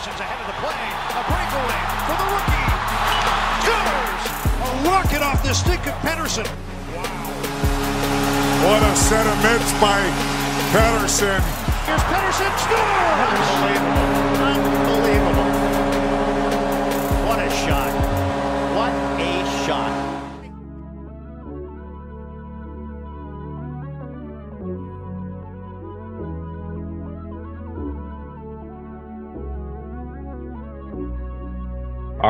Pettersson's ahead of the play. A breakaway for the rookie. Scores! A rocket off the stick of Pettersson. Wow. What a set of mitts by Pettersson. Here's Pettersson. Scores! Unbelievable. Unbelievable. What a shot. What a shot.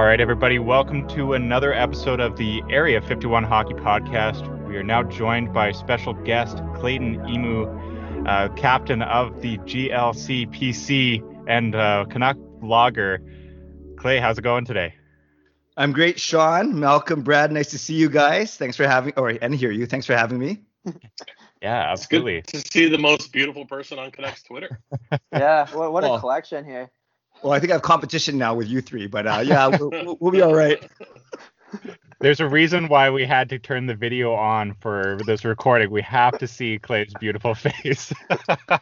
All right, everybody, welcome to another episode of the Area 51 Hockey Podcast. We are now joined by special guest Clayton Imoo, uh, captain of the GLC PC and uh, Canuck blogger. Clay, how's it going today? I'm great, Sean, Malcolm, Brad. Nice to see you guys. Thanks for having, or and hear you. Thanks for having me. Yeah, It's good absolutely. to see the most beautiful person on Canucks Twitter. Yeah, what, what Well- a collection here. Well, I think I have competition now with you three, but uh, yeah, we'll, we'll, we'll be all right. There's a reason why we had to turn the video on for this recording. We have to see Clay's beautiful face.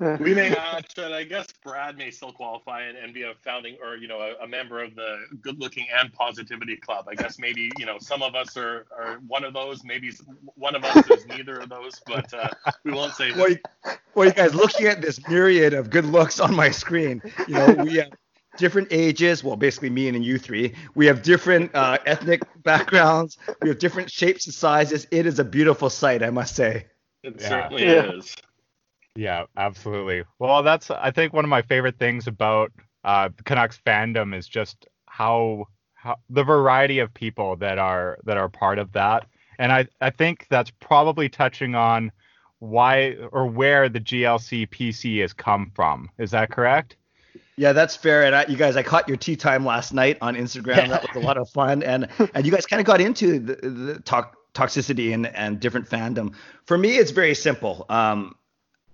We may not, but I guess Brad may still qualify and, and be a founding or you know a, a member of the Good Looking and Positivity Club. I guess maybe you know some of us are, are one of those. Maybe one of us is neither of those, but uh, we won't say. Well, you, well, you guys, looking at this myriad of good looks on my screen, you know, we have different ages. Well, basically me and you three. We have different uh, ethnic backgrounds. We have different shapes and sizes. It is a beautiful sight, I must say. It Yeah. certainly Yeah. is. Yeah, absolutely. Well, that's I think one of my favorite things about uh, Canucks fandom is just how how the variety of people that are that are part of that, and I I think that's probably touching on why or where the GLC PC has come from. Is that correct? Yeah, that's fair. And I, you guys, I caught your tea time last night on Instagram. That was a lot of fun, and and you guys kind of got into the, the talk toxicity and and different fandom. For me, it's very simple. Um,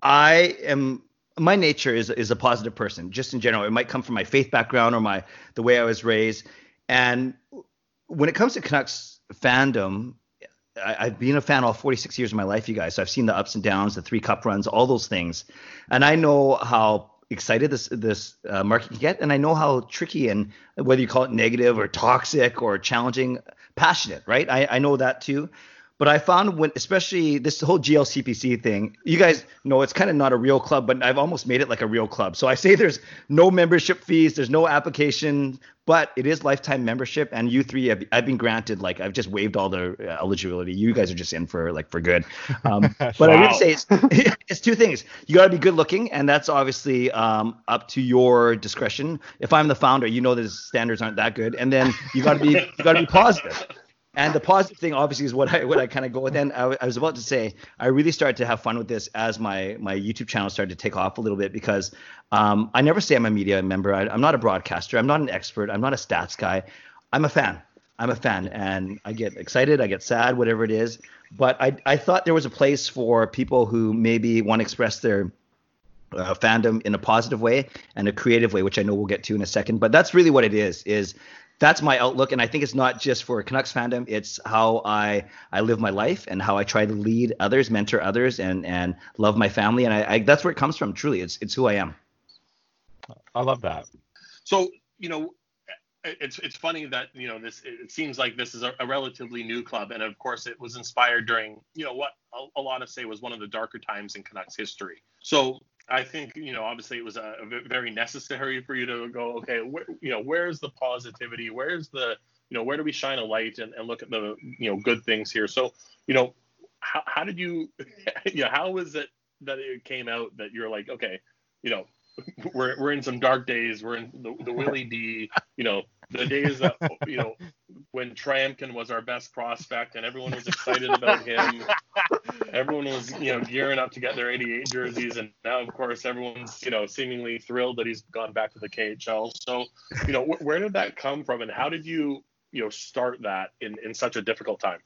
I am my nature is is a positive person, just in general. It might come from my faith background or my the way I was raised. And when it comes to Canucks fandom, I, I've been a fan all 46 years of my life, you guys. So I've seen the ups and downs, the three cup runs, all those things, and I know how excited this this uh, market can get, and I know how tricky and whether you call it negative or toxic or challenging, passionate, right? I, I know that too. But I found when, especially this whole GLCPC thing, you guys know it's kind of not a real club, but I've almost made it like a real club. So I say there's no membership fees, there's no application, but it is lifetime membership. And you three, have, I've been granted, like I've just waived all the uh, eligibility. You guys are just in for like for good. Um, but I would say it's, it's two things. You got to be good looking, and that's obviously um, up to your discretion. If I'm the founder, you know the standards aren't that good, and then you got to be you got to be positive. And the positive thing, obviously, is what I what I kind of go with. And I was about to say, I really started to have fun with this as my my YouTube channel started to take off a little bit because um, I never say I'm a media member. I, I'm not a broadcaster. I'm not an expert. I'm not a stats guy. I'm a fan. I'm a fan, and I get excited. I get sad, whatever it is. But I I thought there was a place for people who maybe want to express their uh, fandom in a positive way and a creative way, which I know we'll get to in a second. But that's really what it is. Is that's my outlook, and I think it's not just for Canucks fandom. It's how I I live my life and how I try to lead others, mentor others, and and love my family. And I, I that's where it comes from. Truly, it's it's who I am. I love that. So you know, it's it's funny that you know this. It seems like this is a, a relatively new club, and of course, it was inspired during you know what a, a lot of say was one of the darker times in Canucks history. So I think you know obviously it was a, a very necessary for you to go okay, where, you know where's the positivity? Where's the you know where do we shine a light and, and look at the you know good things here? So you know how, how did you you know how was it that it came out that you're like okay you know we're we're in some dark days. We're in the, the Willie D, you know, the days that you know when Tryamkin was our best prospect and everyone was excited about him. Everyone was you know gearing up to get their 88 jerseys, and now of course everyone's you know seemingly thrilled that he's gone back to the KHL. So you know wh- where did that come from, and how did you you know start that in in such a difficult time?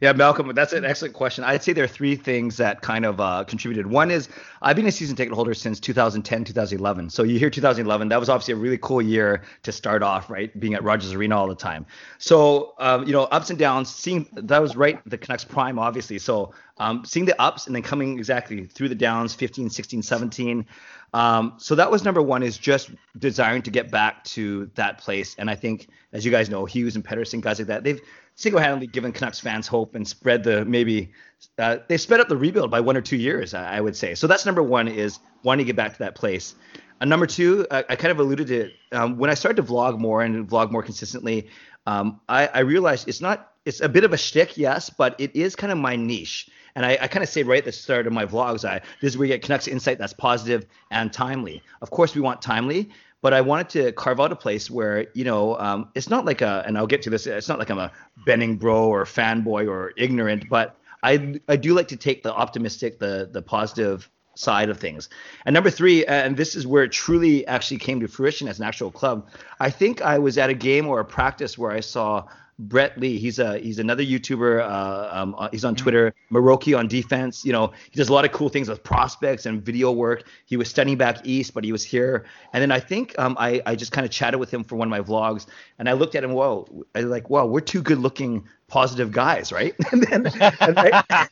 Yeah, Malcolm, that's an excellent question. I'd say there are three things that kind of uh, contributed. One is I've been a season ticket holder since 2010, 2011. So you hear 2011, that was obviously a really cool year to start off, right? Being at Rogers Arena all the time. So, um, you know, ups and downs, seeing that was right, the Canucks prime, obviously. So um, seeing the ups and then coming exactly through the downs, 15, 16, 17. Um, so that was number one is just desiring to get back to that place. And I think, as you guys know, Hughes and Pettersson, guys like that, they've single-handedly given Canucks fans hope and spread the maybe uh, they sped up the rebuild by one or two years, I, I, would say. So that's number one is wanting to get back to that place. Number two, I, I kind of alluded to it um, when I started to vlog more and vlog more consistently. Um, I, I realized it's not it's a bit of a shtick, yes, but it is kind of my niche. And I, I kind of say right at the start of my vlogs, I this is where you get Canucks insight that's positive and timely. Of course, we want timely, but I wanted to carve out a place where you know um, it's not like a, and I'll get to this. It's not like I'm a Benning bro or fanboy or ignorant, but I I do like to take the optimistic, the the positive side of things. And number three, and this is where it truly actually came to fruition as an actual club. I think I was at a game or a practice where I saw Brett Lee. He's a he's another YouTuber. Uh, um, uh, he's on Twitter. Maroki on defense. You know, he does a lot of cool things with prospects and video work. He was studying back east, but he was here. And then I think um, I I just kind of chatted with him for one of my vlogs, and I looked at him. Whoa, I was like, wow, we're two good looking positive guys, right? and then and, I,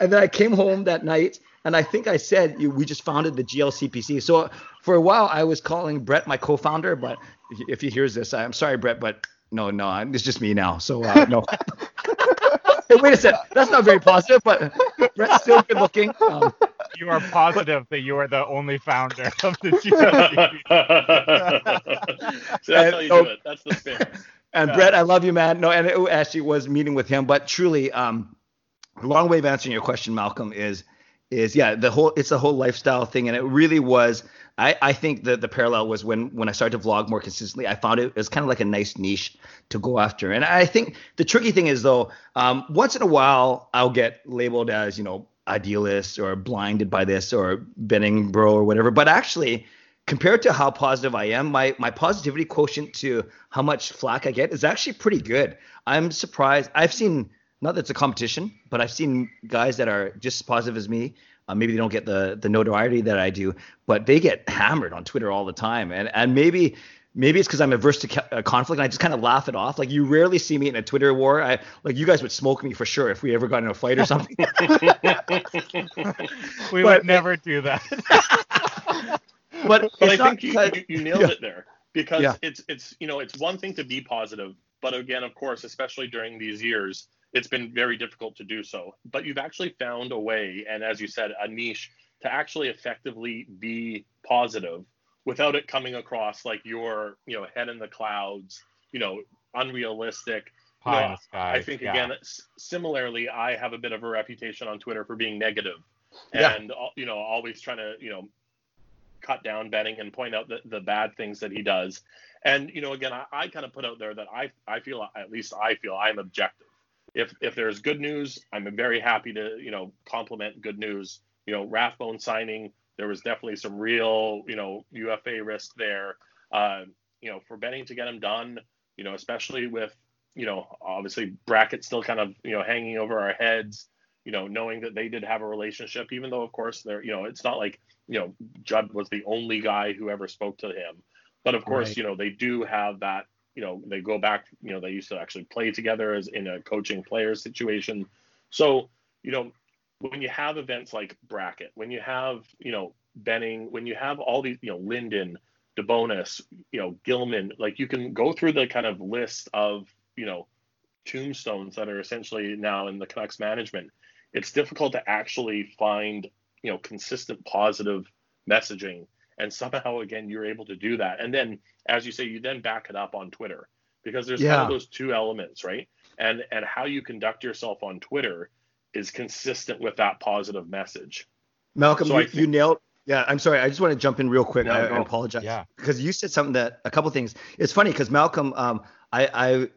and then I came home that night. And I think I said we just founded the GLCPC. So for a while, I was calling Brett my co-founder, but if he hears this, I'm sorry, Brett, but no, no, it's just me now. So uh, no. hey, wait a second. That's not very positive, but Brett's still good looking. Um, you are positive but, that you are the only founder of the GLD. so that's how you do it. That's the spin. And yeah. Brett, I love you, man. No, and it actually was meeting with him, but truly, um, long way of answering your question, Malcolm, is is yeah, the whole it's a whole lifestyle thing, and it really was I, I think that the parallel was when when I started to vlog more consistently, I found it was kind of like a nice niche to go after. And I think the tricky thing is though, um, once in a while I'll get labeled as you know idealist or blinded by this or Benning bro or whatever. But actually, compared to how positive I am, my my positivity quotient to how much flack I get is actually pretty good. I'm surprised. I've seen not that it's a competition, but I've seen guys that are just as positive as me uh, maybe they don't get the the notoriety that I do, but they get hammered on Twitter all the time. And and maybe maybe it's because I'm averse to uh, conflict and I just kind of laugh it off. Like you rarely see me in a Twitter war. I like you guys would smoke me for sure if we ever got in a fight or something. we but, would never do that. but, but I think you, you, you, nailed yeah. it there because yeah. it's it's you know it's one thing to be positive, but again, of course, especially during these years, it's been very difficult to do so. But you've actually found a way, and as you said, a niche to actually effectively be positive without it coming across like you're, you know, head in the clouds, you know, unrealistic. You know, I think yeah. again, similarly, I have a bit of a reputation on Twitter for being negative and yeah. you know, always trying to, you know, cut down Benning and point out the, the bad things that he does. And you know, again, I, I kind of put out there that I I feel at least I feel I'm objective if if there's good news, I'm very happy to you know compliment good news. You know, Rathbone signing, there was definitely some real you know UFA risk there. Uh, you know, for Benning to get him done, you know, especially with you know obviously Brackett still kind of you know hanging over our heads. You know, knowing that they did have a relationship, even though of course they're you know it's not like you know Judd was the only guy who ever spoke to him, but of course right. you know they do have that you know they go back you know they used to actually play together as in a coaching players situation. So you know when you have events like Brackett when you have you know benning when you have all these you know linden debonis you know gilman like you can go through the kind of list of you know tombstones that are essentially now in the canucks management. It's difficult to actually find you know consistent positive messaging and somehow again you're able to do that. And then as you say you then back it up on twitter because there's yeah. kind of those two elements right? And and how you conduct yourself on twitter is consistent with that positive message. Malcolm so you, think, you nailed yeah i'm sorry i just want to jump in real quick. No, I, I, apologize. Yeah. Because you said something that a couple things. It's funny because malcolm um i i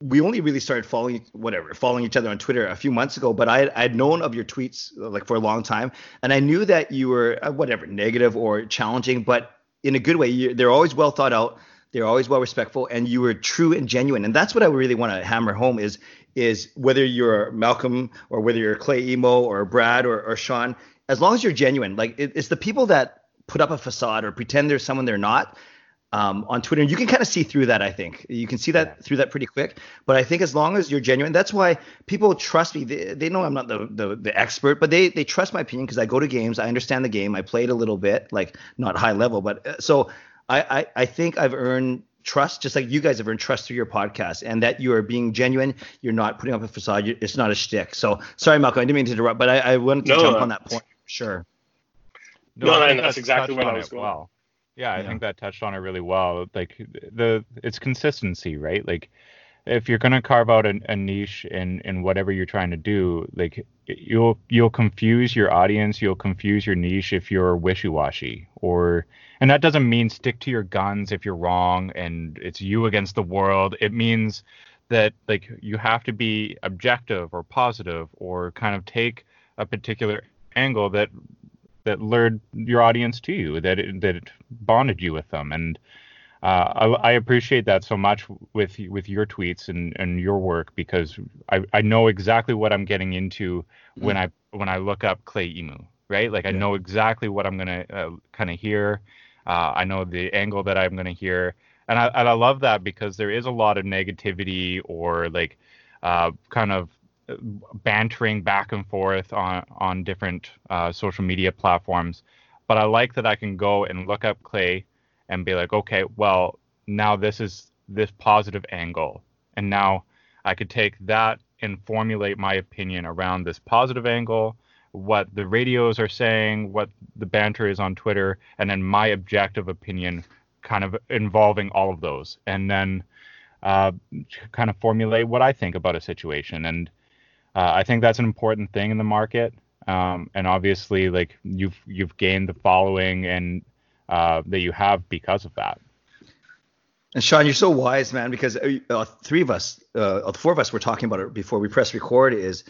we only really started following whatever following each other on Twitter a few months ago, but I I'd known of your tweets like for a long time, and I knew that you were uh, whatever negative or challenging, but in a good way. You, they're always well thought out. They're always well respectful, and you were true and genuine. And that's what I really want to hammer home is is whether you're Malcolm or whether you're Clay Imoo or Brad or, or Sean, as long as you're genuine, like it, it's the people that put up a facade or pretend they're someone they're not um, on Twitter. You can kind of see through that, I think. You can see that yeah. through that pretty quick. But I think as long as you're genuine, that's why people trust me. They, they know I'm not the, the, the expert, but they they trust my opinion because I go to games, I understand the game, I played a little bit, like not high level, but uh, so I, I, I think I've earned trust, just like you guys have earned trust through your podcast, and that you are being genuine. You're not putting up a facade. It's not a shtick. So sorry, Malcolm, I didn't mean to interrupt, but I, I wanted to no, jump on that point. Sure. No, no that's, that's exactly what I was going. Well. Yeah, I yeah. think that touched on it really well. Like the it's consistency, right? Like if you're gonna carve out a, a, niche in in whatever you're trying to do, like you'll you'll confuse your audience, you'll confuse your niche if you're wishy-washy, or and that doesn't mean stick to your guns if you're wrong and it's you against the world. It means that like you have to be objective or positive or kind of take a particular angle that that lured your audience to you, that it, that it bonded you with them, and uh, I, I, appreciate that so much with with your tweets and, and your work because I, I know exactly what I'm getting into when mm. I when I look up Clay Imoo, right? Like I know exactly what I'm gonna uh, kind of hear. Uh, I know the angle that I'm gonna hear, and I and I love that because there is a lot of negativity or like uh, kind of bantering back and forth on on different uh, social media platforms. But I like that I can go and look up Clay and be like, okay, well now this is this positive angle, and now I could take that and formulate my opinion around this positive angle, what the radios are saying, what the banter is on Twitter, and then my objective opinion, kind of involving all of those, and then uh, kind of formulate what I think about a situation. And uh, I think that's an important thing in the market. Um, and obviously, like you've you've gained the following and uh, that you have because of that. And Sean, you're so wise, man, because uh, uh three of us, uh, the four of us, were talking about it before we press record. Is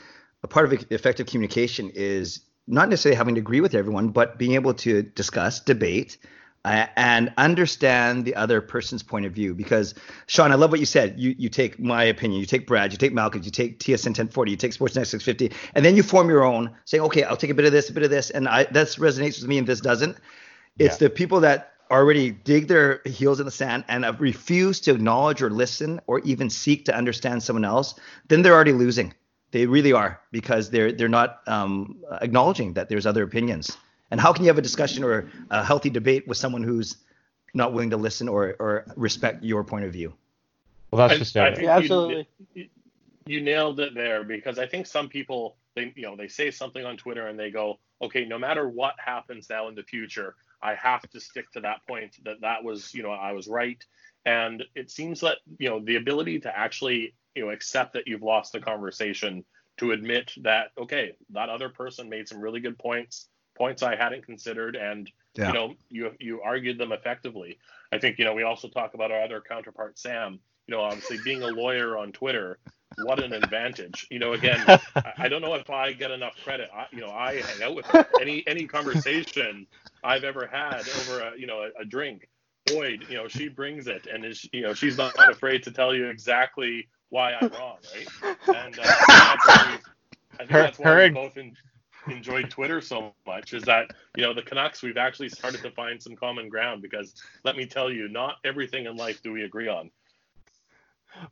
a part of effective communication is not necessarily having to agree with everyone, but being able to discuss, debate, uh, and understand the other person's point of view. Because Sean, I love what you said. You you take my opinion, you take Brad, you take Malcolm, you take TSN 1040, you take Sportsnet 650, and then you form your own, saying, okay, I'll take a bit of this, a bit of this, and I that resonates with me, and this doesn't. It's yeah. the people that already dig their heels in the sand and refuse to acknowledge or listen or even seek to understand someone else. Then they're already losing. They really are because they're they're not um, acknowledging that there's other opinions. And how can you have a discussion or a healthy debate with someone who's not willing to listen or, or respect your point of view? Well, that's just I, yeah, absolutely. You, you nailed it there because I think some people they you know they say something on Twitter and they go, okay, no matter what happens now in the future, I have to stick to that point that that was you know I was right. And it seems that you know the ability to actually you know accept that you've lost the conversation, to admit that okay, that other person made some really good points points I hadn't considered, and yeah. you know, you you argued them effectively. I think you know we also talk about our other counterpart, Sam. You know, obviously being a lawyer on Twitter, what an advantage. You know, again, I, I don't know if I get enough credit. I, you know, I hang out with her. Any any conversation I've ever had over a you know a, a drink, Boyd, you know, she brings it, and is you know she's not afraid to tell you exactly why I'm wrong, right? And uh, I think that's why we both in, enjoyed Twitter so much is that you know the Canucks we've actually started to find some common ground because let me tell you, not everything in life do we agree on.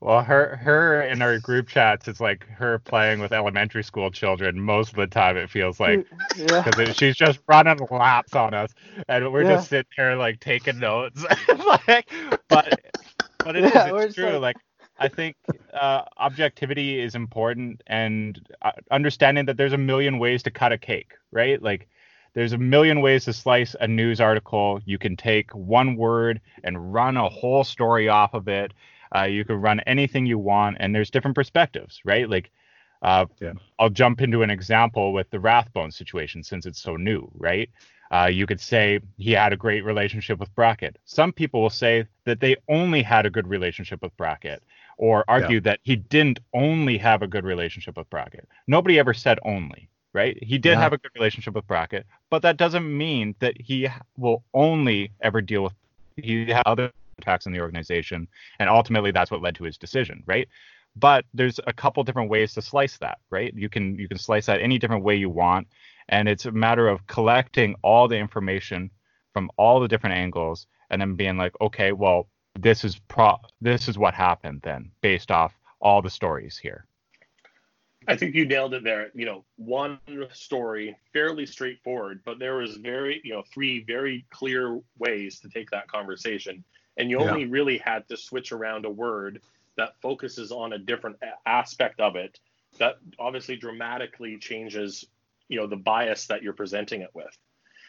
Well, her her in our group chats, it's like her playing with elementary school children most of the time. It feels like because yeah. she's just running laps on us, and we're yeah. just sitting there like taking notes. like, but but it yeah, is, it's true. Like, like I think uh, objectivity is important and uh, understanding that there's a million ways to cut a cake, right? Like there's a million ways to slice a news article. You can take one word and run a whole story off of it. Uh, you can run anything you want, and there's different perspectives, right? Like, uh, yeah. I'll jump into an example with the Rathbone situation since it's so new, right? Uh, you could say he had a great relationship with Brackett. Some people will say that they only had a good relationship with Brackett or argue yeah. that he didn't only have a good relationship with Brackett. Nobody ever said only, right? He did yeah. have a good relationship with Brackett, but that doesn't mean that he will only ever deal with he had other attacks in the organization, and ultimately that's what led to his decision, right? but there's a couple different ways to slice that, right? You can you can slice that any different way you want, and it's a matter of collecting all the information from all the different angles and then being like, okay, well, this is pro this is what happened then based off all the stories here. I think you nailed it there. You know, one story, fairly straightforward, but there was very, you know, three very clear ways to take that conversation, and you Yeah. only really had to switch around a word that focuses on a different aspect of it that obviously dramatically changes, you know, the bias that you're presenting it with.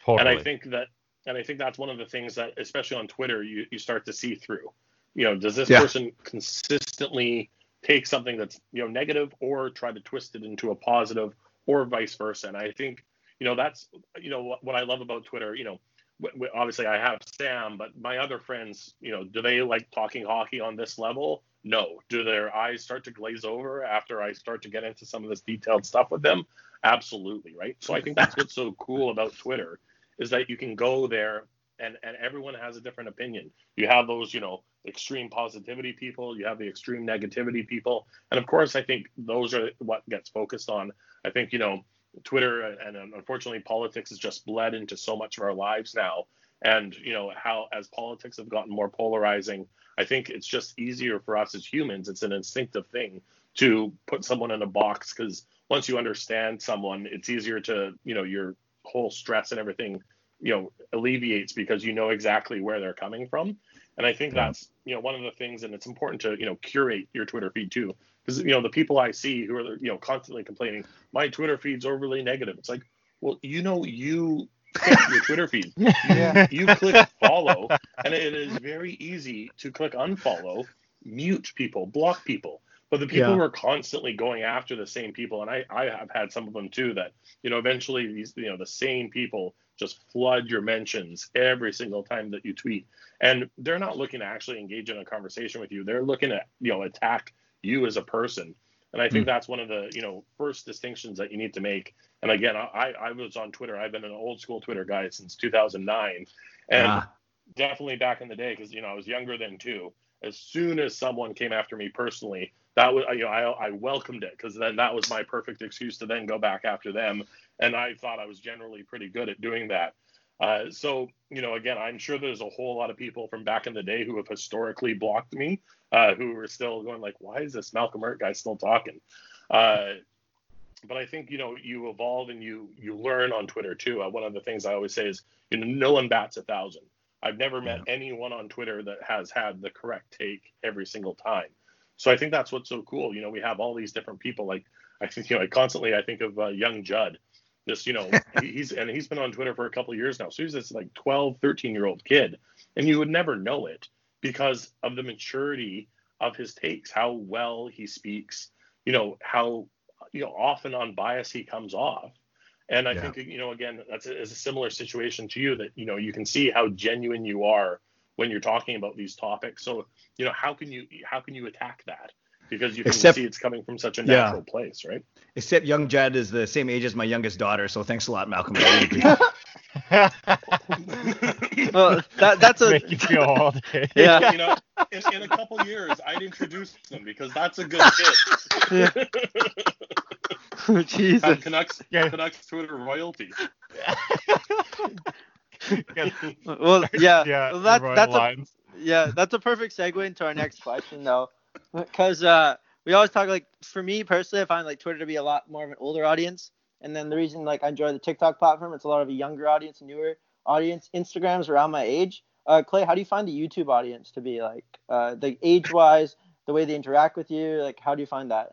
Totally. And I think that, and I think that's one of the things that, especially on Twitter, you, you start to see through. You know, does this Yeah. person consistently take something that's you know negative or try to twist it into a positive, or vice versa? And I think you know that's you know what, what I love about Twitter. You know, w- w- obviously I have Sam, but my other friends, you know, do they like talking hockey on this level? No. Do their eyes start to glaze over after I start to get into some of this detailed stuff with them? Absolutely, right? So I think that's what's so cool about Twitter is that you can go there and and everyone has a different opinion. You have those, you know, extreme positivity people, you have the extreme negativity people, and of course, I think those are what gets focused on. I think you know, Twitter and unfortunately politics has just bled into so much of our lives now, and you know how as politics have gotten more polarizing, I think it's just easier for us as humans. It's an instinctive thing to put someone in a box because once you understand someone, it's easier to you know your whole stress and everything you know alleviates because you know exactly where they're coming from. And i think Yeah. that's you know one of the things and it's important to you know curate your twitter feed too. Because you know the people i see who are you know constantly complaining my twitter feed's overly negative. It's like well you know you your twitter feed. You, Yeah. you click follow and it is very easy to click unfollow mute people block people but the people Yeah. who are constantly going after the same people and I, I have had some of them too that you know eventually these you know the same people just flood your mentions every single time that you tweet and they're not looking to actually engage in a conversation with you they're looking to you know attack you as a person and i think Hmm. that's one of the you know first distinctions that you need to make and again i i was on twitter i've been an old school twitter guy since 2009 and Ah. definitely back in the day because you know I was younger then too. As soon as someone came after me personally, that was you know I I welcomed it because then that was my perfect excuse to then go back after them, and I thought I was generally pretty good at doing that. Uh, so you know again I'm sure there's a whole lot of people from back in the day who have historically blocked me, uh, who are still going like why is this Malcolm Hurt guy still talking? Uh, but I think you know you evolve and you you learn on Twitter too. Uh, one of the things I always say is you know no one bats a thousand. I've never met anyone on Twitter that has had the correct take every single time. So I think that's what's so cool. You know, we have all these different people. Like I think you know, I constantly I think of uh, young Judd. This you know he's and he's been on Twitter for a couple of years now. So he's this like 12, 13 year old kid, and you would never know it because of the maturity of his takes, how well he speaks. You know how you know often on bias he comes off and i Yeah. think you know again that's a, is a similar situation to you that you know you can see how genuine you are when you're talking about these topics so you know how can you how can you attack that because you can Except- see it's coming from such a Yeah. natural place right Except young Jed is the same age as my youngest daughter, so thanks a lot, Malcolm. I really appreciate it. Well, that that's a Make you feel old. yeah. you know in, in a couple years i'd introduce them because that's a good kid Jesus. Have canucks Yeah. canucks twitter royalty Well, yeah. yeah, well, that, that's a yeah, that's a perfect segue into our next question, though, because uh, we always talk like for me personally, I find like Twitter to be a lot more of an older audience, and then the reason like I enjoy the TikTok platform, it's a lot of a younger audience, a newer audience. Instagram's around my age. Uh, Clay, how do you find the YouTube audience to be like uh, the age-wise, the way they interact with you? Like, how do you find that?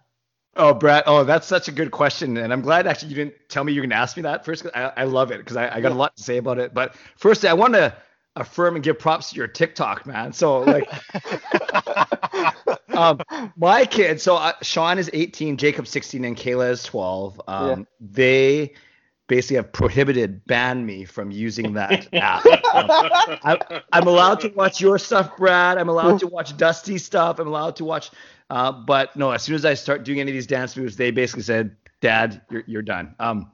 Oh, Brad. Oh, that's such a good question, and I'm glad actually you didn't tell me you were gonna ask me that first. I, I love it because I, I got a lot to say about it. But first, I want to affirm and give props to your TikTok, man. So like, um, my kids. So uh, Sean is 18, Jacob 16, and Kayla is 12. Um, Yeah. They basically have prohibited, banned me from using that app. Um, I, I'm allowed to watch your stuff, Brad. I'm allowed to watch Dusty stuff. I'm allowed to watch, uh, but no. As soon as I start doing any of these dance moves, they basically said, "Dad, you're you're done." Um,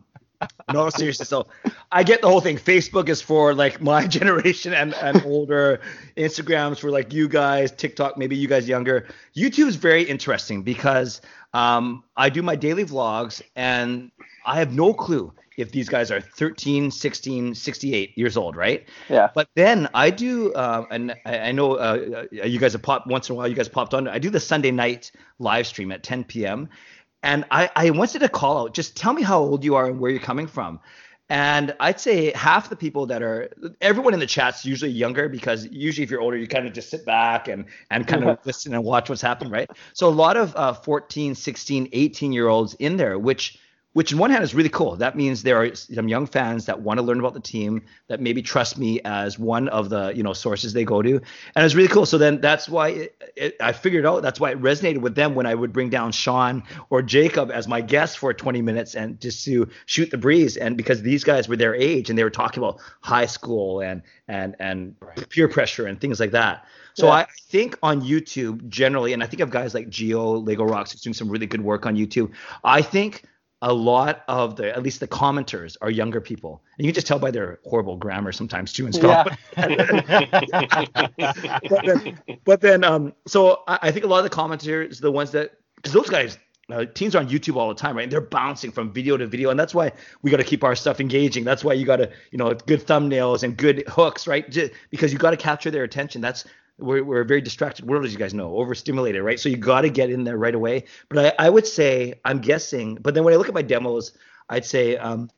no, seriously. So I get the whole thing. Facebook is for like my generation and, and older. Instagram's for like you guys. TikTok, maybe you guys younger. YouTube is very interesting because um, I do my daily vlogs and I have no clue if these guys are 13, 16, 68 years old, right? Yeah. But then I do, uh, and I, I know uh, you guys have popped once in a while. You guys popped on. I do the Sunday night live stream at 10 p.m. And I, I wanted to call out. Just tell me how old you are and where you're coming from. And I'd say half the people that are everyone in the chat's usually younger because usually if you're older you kind of just sit back and and kind of listen and watch what's happening, right? So a lot of uh, 14, 16, 18 year olds in there, which which in one hand is really cool. That means there are some young fans that want to learn about the team that maybe trust me as one of the you know sources they go to, and it's really cool. So then that's why it, it, I figured out that's why it resonated with them when I would bring down Sean or Jacob as my guest for 20 minutes and just to shoot the breeze, and because these guys were their age and they were talking about high school and and and peer pressure and things like that. So Yeah. I think on YouTube generally, and I think of guys like Geo Lego Rocks who's doing some really good work on YouTube. I think a lot of the at least the commenters are younger people and you can just tell by their horrible grammar sometimes too and stuff but then, but then um so I, I think a lot of the commenters the ones that because those guys uh, teams are on YouTube all the time, right? And they're bouncing from video to video, and that's why we got to keep our stuff engaging. That's why you got to, you know, good thumbnails and good hooks, right? J- because you got to capture their attention. That's we're, we're a very distracted world, as you guys know, overstimulated, right? So you got to get in there right away. But I, I would say, I'm guessing, but then when I look at my demos, I'd say um,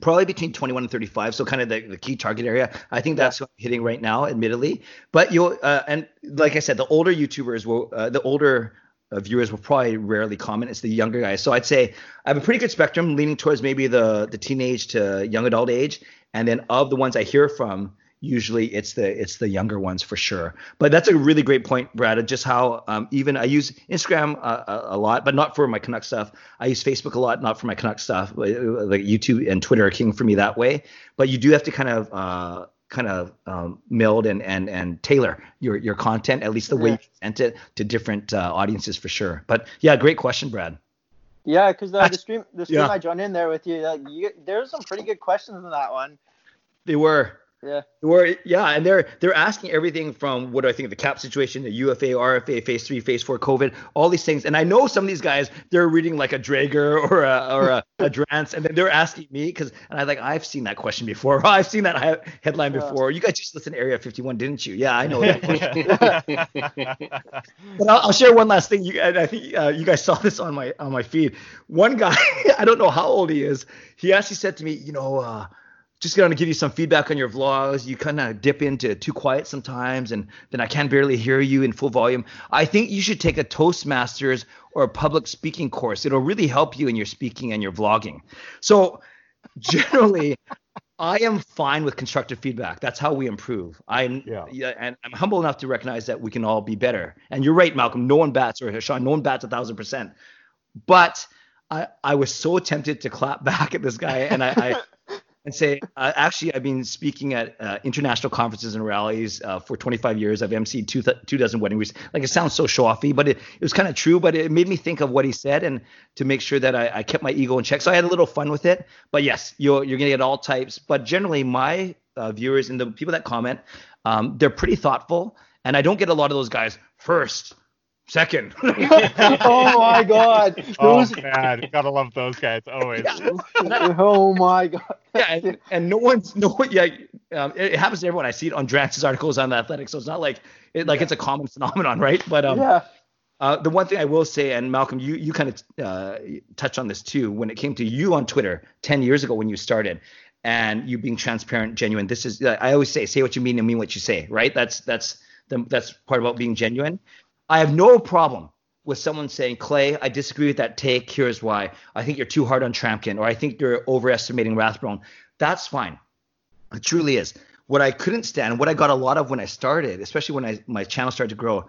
probably between 21 and 35 so kind of the, the key target area. I think that's what i'm hitting right now admittedly. But you'll uh, and like i said the older youtubers will uh, the older uh, viewers will probably rarely comment. It's the younger guys. So i'd say i have a pretty good spectrum leaning towards maybe the the teenage to young adult age. And then of the ones i hear from usually it's the it's the younger ones for sure. But that's a really great point brad just how um, even i use instagram uh, a, a lot but not for my canuck stuff. I use facebook a lot not for my canuck stuff but, uh, like youtube and twitter are king for me that way. But you do have to kind of uh, kind of um, meld and and and tailor your your content at least the way you present it to different uh, audiences for sure. But yeah great question brad. Yeah, because the, the stream the stream yeah. I joined in there with you, like you, there's some pretty good questions in that one. they were Yeah. Or yeah, and they're they're asking everything from what do I think of the cap situation, the UFA, RFA, phase three, phase four, COVID, all these things. And I know some of these guys they're reading like a Drager or a or a, a Drance, and then they're asking me because and I like I've seen that question before. I've seen that he- headline before. You guys just listened to Area 51, didn't you? Yeah, I know that. question. But I'll, I'll share one last thing. You, and I think uh, you guys saw this on my on my feed. One guy, I don't know how old he is. He actually said to me, you know, uh, just going to give you some feedback on your vlogs. You kind of dip into too quiet sometimes, and then I can barely hear you in full volume. I think you should take a Toastmasters or a public speaking course. It'll really help you in your speaking and your vlogging. So generally. I am fine with constructive feedback. That's how we improve. I'm Yeah. and I'm humble enough to recognize that we can all be better. And you're right, Malcolm. No one bats or Sean. No one bats a thousand percent. But I I was so tempted to clap back at this guy, and I, I and say, uh, actually, I've been speaking at uh, international conferences and rallies uh, for 25 years. I've emceed two, th- two dozen wedding weddings. Like it sounds so show offy, but it, it was kind of true. But it made me think of what he said and to make sure that I, I kept my ego in check. So I had a little fun with it. But yes, you're, you're going to get all types. But generally, my uh, viewers and the people that comment, um, they're pretty thoughtful. And I don't get a lot of those guys first, second. oh my god. oh Those, man, gotta love those guys always. oh my god. yeah, and, and no one's no one. Yeah, um, it, it happens to everyone. I see it on Drance's articles on the Athletic, so it's not like it like it's a common phenomenon, right? But um, yeah. uh, the one thing I will say, and Malcolm, you you kind of uh, touched on this too, when it came to you on Twitter ten years ago when you started, and you being transparent, genuine. This is I always say, say what you mean and mean what you say, right? That's that's the, that's part about being genuine. I have no problem with someone saying, Clay, I disagree with that take. Here's why. I think you're too hard on Tryamkin, or I think you're overestimating Rathbone. That's fine. It truly is. What I couldn't stand, what I got a lot of when I started, especially when I my channel started to grow,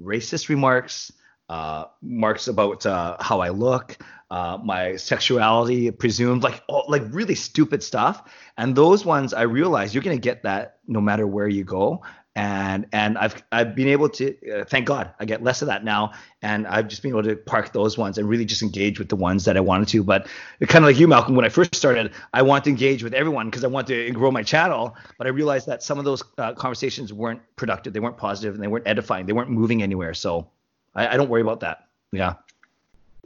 racist remarks, uh, marks about uh, how I look, uh, my sexuality, presumed, like all, like really stupid stuff. And those ones, I realized you're gonna get that no matter where you go. And and I've I've been able to uh, thank God I get less of that now, and I've just been able to park those ones and really just engage with the ones that I wanted to. But kind of like you, Malcolm, when I first started, I want to engage with everyone because I want to grow my channel. But I realized that some of those uh, conversations weren't productive, they weren't positive, and they weren't edifying, they weren't moving anywhere. So I, I don't worry about that. Yeah.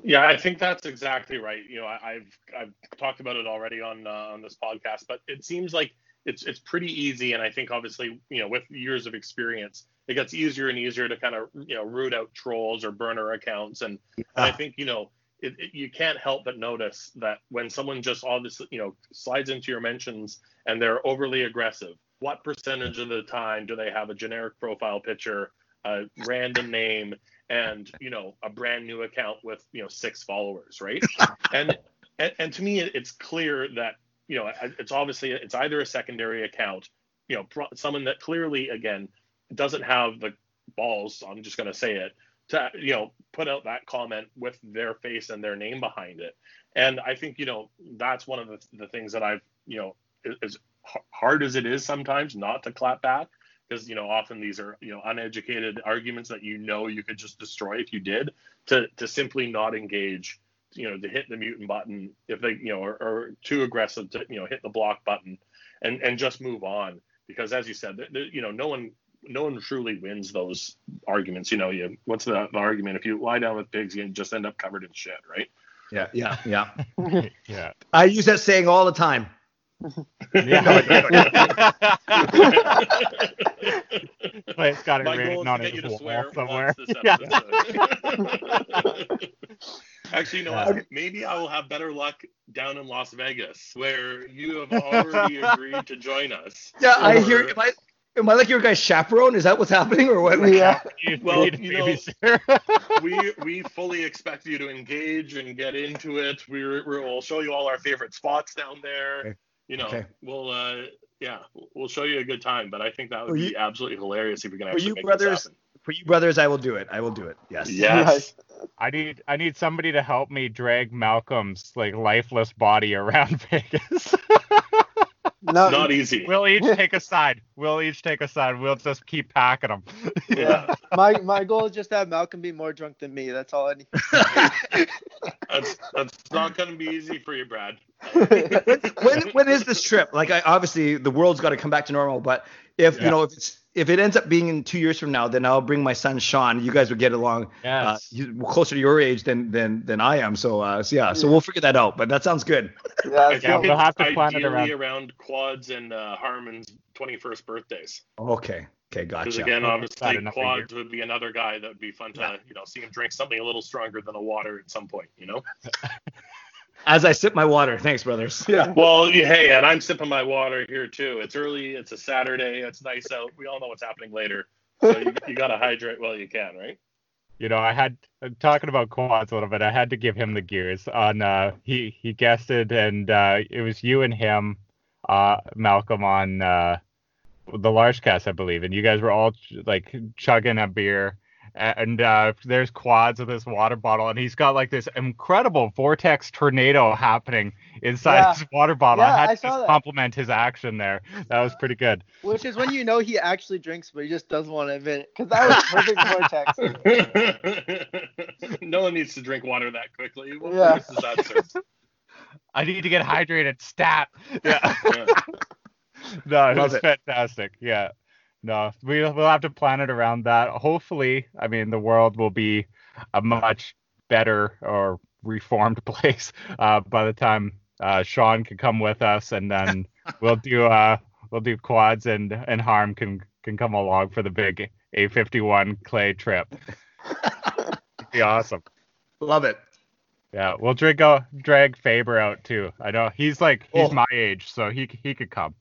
Yeah, I think that's exactly right. You know, I, have I've talked about it already on uh, on this podcast, but it seems like it's it's pretty easy, and I think obviously you know with years of experience, it gets easier and easier to kind of you know root out trolls or burner accounts, and, and I think you know it, it, you can't help but notice that when someone just obviously you know slides into your mentions and they're overly aggressive, what percentage of the time do they have a generic profile picture, a random name, and you know a brand new account with you know six followers, right? and, and and to me, it's clear that you know it's obviously it's either a secondary account, you know, someone that clearly again doesn't have the balls. I'm just going to say it to you know put out that comment with their face and their name behind it. And I think you know that's one of the, the things that I've you know as hard as it is sometimes not to clap back because you know often these are you know uneducated arguments that you know you could just destroy if you did to to simply not engage you know to hit the mutant button if they you know are, are too aggressive to you know hit the block button and and just move on. Because as you said you know no one no one truly wins those arguments. You know you what's the, the argument? If you lie down with pigs you just end up covered in shit right? Yeah. Yeah. Yeah. Yeah. I use that saying all the time. Yeah. but it's got it written on to get his you wall swear somewhere. this Yeah. episode. Actually, you know what? Maybe I will have better luck down in Las Vegas, where you have already agreed to join us. Yeah, I hear. Am I, am I like your guy's chaperone? Is that what's happening, or what? Like, Yeah. Well, you know- we we fully expect you to engage and get into it. We're, we'll show you all our favorite spots down there. Okay. You know, Okay. we'll uh, yeah, we'll show you a good time. But I think that would For be you- absolutely hilarious if we can for actually you make brothers, this happen. For you brothers, I will do it. I will do it. Yes. Yes. I need I need somebody to help me drag Malcolm's like lifeless body around Vegas. No, Not easy. we'll each take a side. We'll each take a side. We'll just keep packing them. yeah. my my goal is just to have Malcolm be more drunk than me. That's all I need. That's that's not gonna be easy for you, Brad. when when is this trip? Like, I obviously the world's got to come back to normal. But if Yeah. you know, if it's if it ends up being in two years from now, then I'll bring my son Sean. You guys would get along. Uh, Yes. he's closer to your age than than than I am. So uh, so yeah. So we'll figure that out. But that sounds good. Yeah, I so- Yeah, think we'll have to plan it around- around quads and uh, Harmon's 21st birthdays. Okay. Okay. Because Gotcha. again, obviously, that's enough a year. quads would be another guy that would be fun to you know see him drink something a little stronger than a water at some point. You know. As I sip my water. Thanks, brothers. yeah. Well, hey, and I'm sipping my water here too. It's early. It's a Saturday. It's nice out. We all know what's happening later. So you, you got to hydrate while you can, right? you know, I had uh, talking about quads a little bit. I had to give him the gears on. Uh, he he guessed it, and uh, it was you and him, uh, Malcolm on uh, the large cast, I believe, and you guys were all ch- like chugging a beer. And uh, there's quads with this water bottle, and he's got like this incredible vortex tornado happening inside Yeah. his water bottle. Yeah, I had I to just that. compliment his action there. That was pretty good. Which is when you know he actually drinks, but he just doesn't want to admit it. Because that was perfect vortex. no one needs to drink water that quickly. What Yeah. purpose does that serve? I need to get hydrated. Stat. Yeah. Yeah. no, it Love was it. fantastic. Yeah. No, we, we'll have to plan it around that. Hopefully, I mean, the world will be a much better or reformed place uh, by the time uh, Sean can come with us, and then we'll do uh, we'll do quads, and and Harm can can come along for the big A51 clay trip. It'd be awesome. Love it. Yeah, we'll drink uh, drag Faber out too. I know he's like he's Oh. my age, so he he could come.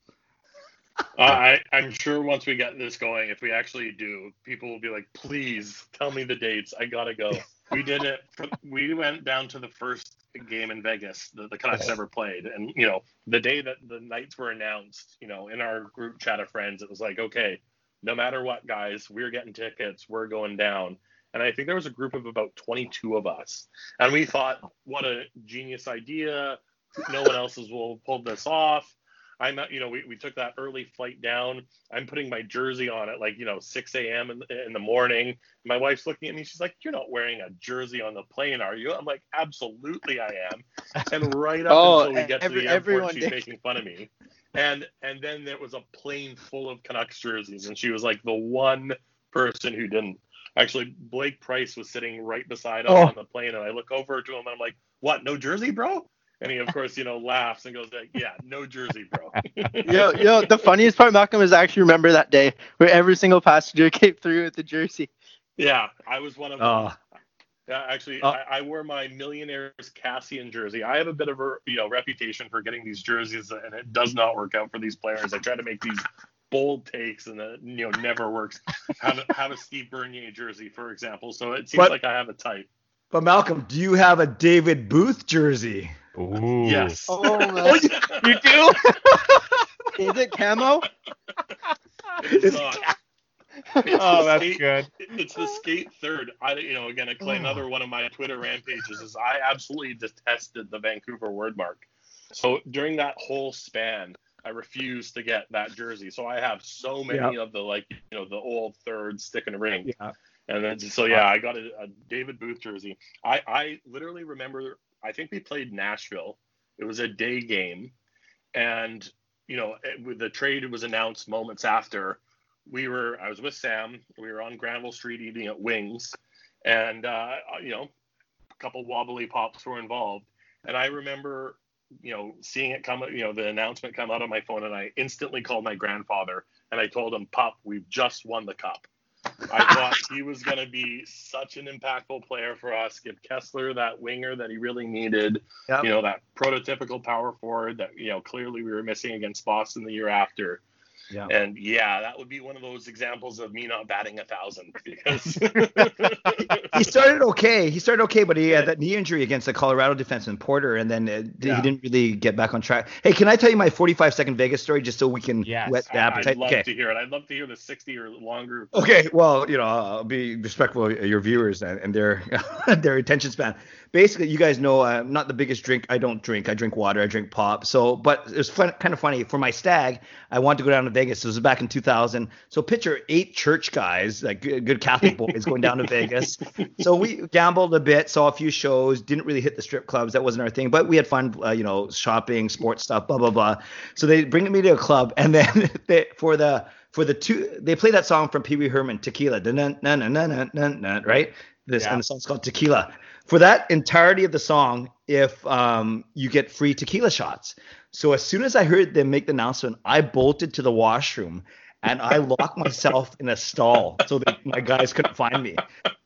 Uh, I, I'm sure once we get this going, if we actually do, people will be like, please tell me the dates. I gotta go. We did it. For, we went down to the first game in Vegas that the Canucks ever played, and you know, the day that the Knights were announced, you know, in our group chat of friends, it was like, okay, no matter what, guys, we're getting tickets. We're going down. And I think there was a group of about 22 of us, and we thought, what a genius idea. No one else has will pull this off. I'm you know, we, we took that early flight down. I'm putting my jersey on at like, you know, 6 a.m. In, in the morning. My wife's looking at me. She's like, You're not wearing a jersey on the plane, are you? I'm like, Absolutely, I am. And right up Oh, until we get every- to the airport, she's did. making fun of me. And and then there was a plane full of Canucks jerseys, and she was like the one person who didn't. Actually, Blake Price was sitting right beside us Oh. on the plane, and I look over to him and I'm like, "What? No jersey, bro?" And he, of course, you know, laughs and goes like, "Yeah, no jersey, bro." yo, yo, the funniest part, Malcolm, is I actually remember that day where every single passenger came through with the jersey. yeah, I was one of them. Oh, Yeah, actually, Oh. I, I wore my Millionaires Cassian jersey. I have a bit of a you know reputation for getting these jerseys, and it does not work out for these players. I try to make these bold takes, and it you know never works. have a, have a Steve Bernier jersey, for example. So it seems But- like I have a type. but Malcolm, do you have a David Booth jersey? Ooh. Yes. Oh. Oh. You do? Is it camo? It's not. It's Oh, the that's skate- good. It's the skate third. I, you know, again, I Oh. claim another one of my Twitter rampages is I absolutely detested the Vancouver word mark. So during that whole span, I refused to get that jersey. So I have so many of the like, you know, the old third stick and ring. Yeah. And then so yeah, I got a, a David Booth jersey. I I literally remember. I think we played Nashville. It was a day game, and you know, it, the trade was announced moments after. We were. I was with Sam. We were on Granville Street eating at Wings, and uh, you know, a couple wobbly pops were involved. And I remember, you know, seeing it come. You know, the announcement come out on my phone, and I instantly called my grandfather and I told him, "Pop, we've just won the cup." I thought he was going to be such an impactful player for us, give Kesler that winger that he really needed, Yep. you know, that prototypical power forward that, you know, clearly we were missing against Boston the year after. Yeah. And yeah, that would be one of those examples of me not batting a thousand because he started okay. He started okay, but he had that knee injury against the Colorado defenseman Porter, and then uh, Yeah. he didn't really get back on track. Hey, can I tell you my 45 second Vegas story just so we can Yes. whet the appetite? I'd love okay. to hear it. I'd love to hear the 60 or longer. Okay, well, you know, I'll be respectful of your viewers and, and their their attention span. Basically, you guys know I'm not the biggest drink. I don't drink. I drink water. I drink pop. So, but it was fun, kind of funny for my stag. I wanted to go down to Vegas. This was back in 2000. So, picture eight church guys, like good, Catholic boys, going down to Vegas. So we gambled a bit, saw a few shows, didn't really hit the strip clubs. That wasn't our thing, but we had fun. Uh, you know, shopping, sports stuff, blah blah blah. So they bring me to a club, and then they, for the for the two they play that song from Pee Wee Herman, Tequila, dun, dun, dun, dun, dun, dun, dun, right? This Yeah. and the song's called Tequila. For that entirety of the song, if um, you get free tequila shots. So as soon as I heard them make the announcement, I bolted to the washroom and I locked myself in a stall so that my guys couldn't find me.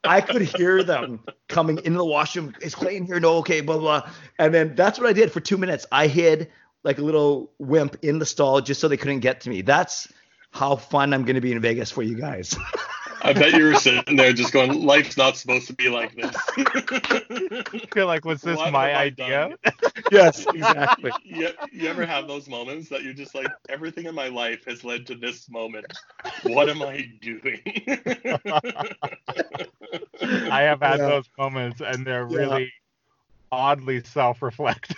I could hear them coming into the washroom. Is Clayton here? No, okay, blah blah. And then that's what I did for two minutes. I hid like a little wimp in the stall just so they couldn't get to me. That's how fun I'm going to be in Vegas for you guys. I bet you were sitting there just going, life's not supposed to be like this. I feel like was this What my idea? yes, exactly. you, you ever have those moments that you're just like, everything in my life has led to this moment. What am I doing? I have had Yeah. those moments, and they're Yeah. really oddly self-reflective.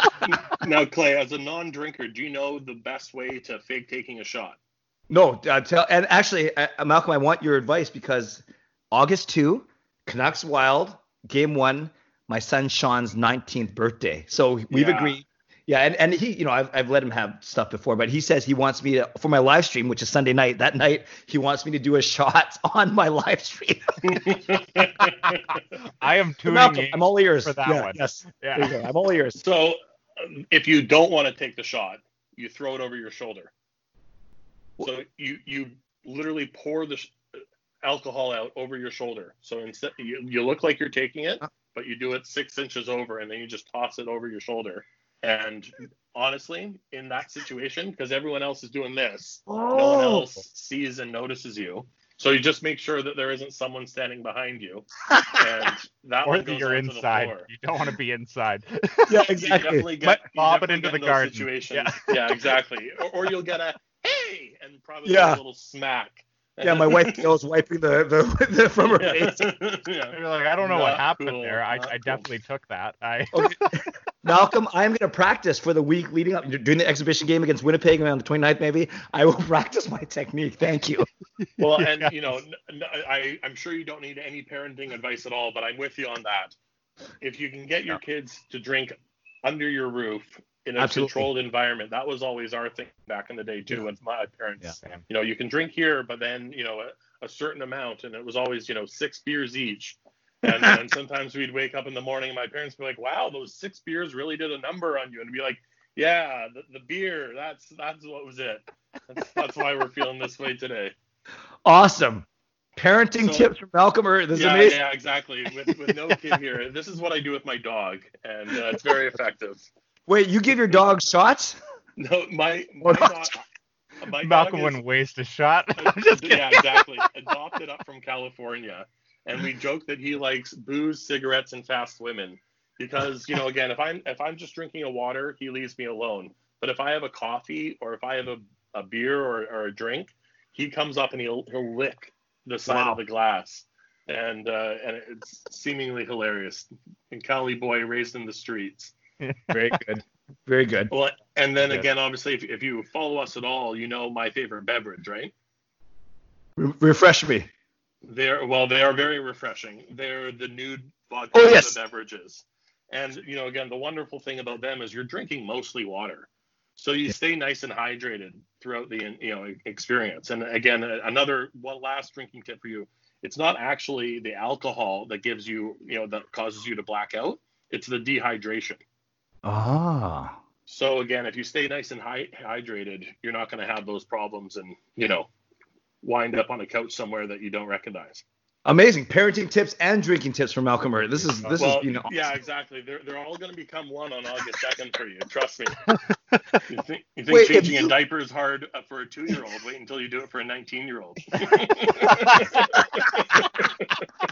now, Clay, as a non-drinker, do you know the best way to fake taking a shot? No, uh, tell and actually, uh, Malcolm, I want your advice because August two, Canucks Wild, game one, my son Sean's 19th birthday. So we've Yeah. agreed. Yeah, and, and he, you know, I've, I've let him have stuff before, but he says he wants me to, for my live stream, which is Sunday night, that night, he wants me to do a shot on my live stream. I am tuning Malcolm, in I'm all ears. for that Yeah, one. Yes, Yeah. there you go. I'm all ears. So, um, if you don't want to take the shot, you throw it over your shoulder. So you you literally pour the sh- alcohol out over your shoulder. So instead, you, you look like you're taking it, uh. but you do it six inches over, and then you just toss it over your shoulder. And honestly, in that situation, because everyone else is doing this, no one oh. else sees and notices you. So you just make sure that there isn't someone standing behind you, and that Or one goes you're onto the inside. floor. You don't want to be inside. Yeah, You exactly. definitely get, But you bob it definitely into get the in those garden. Situations. Yeah. Yeah, exactly. Or, or you'll get a hey and probably Yeah. a little smack Yeah, my wife was wiping the, the, the from her face. yeah. You're like, I don't know what happened cool, there. I, not I cool. definitely took that. I Okay. Malcolm, I'm going to practice for the week leading up during the exhibition game against Winnipeg on the 29th, maybe. I will practice my technique. Thank you. Well, and you know, n- n- I, I'm sure you don't need any parenting advice at all, but I'm with you on that. If you can get your kids to drink under your roof in a Absolutely. controlled environment, that was always our thing back in the day too Yeah. with my parents. Yeah. You know, you can drink here, but then you know a, a certain amount, and it was always you know six beers each. And, and sometimes we'd wake up in the morning, and my parents would be like, "Wow, those six beers really did a number on you," and be like, "Yeah, the, the beer, that's that's what was it. That's, that's why we're feeling this way today." Awesome. Parenting So- tips from Malcolm. Or this is yeah, amazing. yeah, exactly. With, with no kid here, this is what I do with my dog, and uh, it's very effective. Wait, you give your dog shots? No, my my dog, my Malcolm wouldn't waste a shot. I'm just kidding. yeah, exactly. Adopted up from California, and we joke that he likes booze, cigarettes, and fast women because you know, again, if I'm if I'm just drinking a water, he leaves me alone. But if I have a coffee or if I have a, a beer or, or a drink, he comes up and he'll he'll lick the side Wow. of the glass, and uh, and it's seemingly hilarious. And Cali boy raised in the streets. Very good. Very good. Well, and then Yeah. again, obviously, if, if you follow us at all, you know my favorite beverage, right? Re- refresh me. They're well, they are very refreshing. They're the nude vodka Oh, yes. beverages, and you know, again, the wonderful thing about them is you're drinking mostly water, so you stay nice and hydrated throughout the you know experience. And again, another one last drinking tip for you: it's not actually the alcohol that gives you you know that causes you to black out. It's the dehydration. Ah. So again, if you stay nice and hy- hydrated, you're not going to have those problems and you know wind up on a couch somewhere that you don't recognize. Amazing parenting tips and drinking tips from Malcolm Murray. This is this well, is you know yeah, exactly. They're they're all going to become one on August second for you. Trust me. You think you think Wait, changing you- a diaper is hard uh, for a two year old? Wait until you do it for a 19 year old.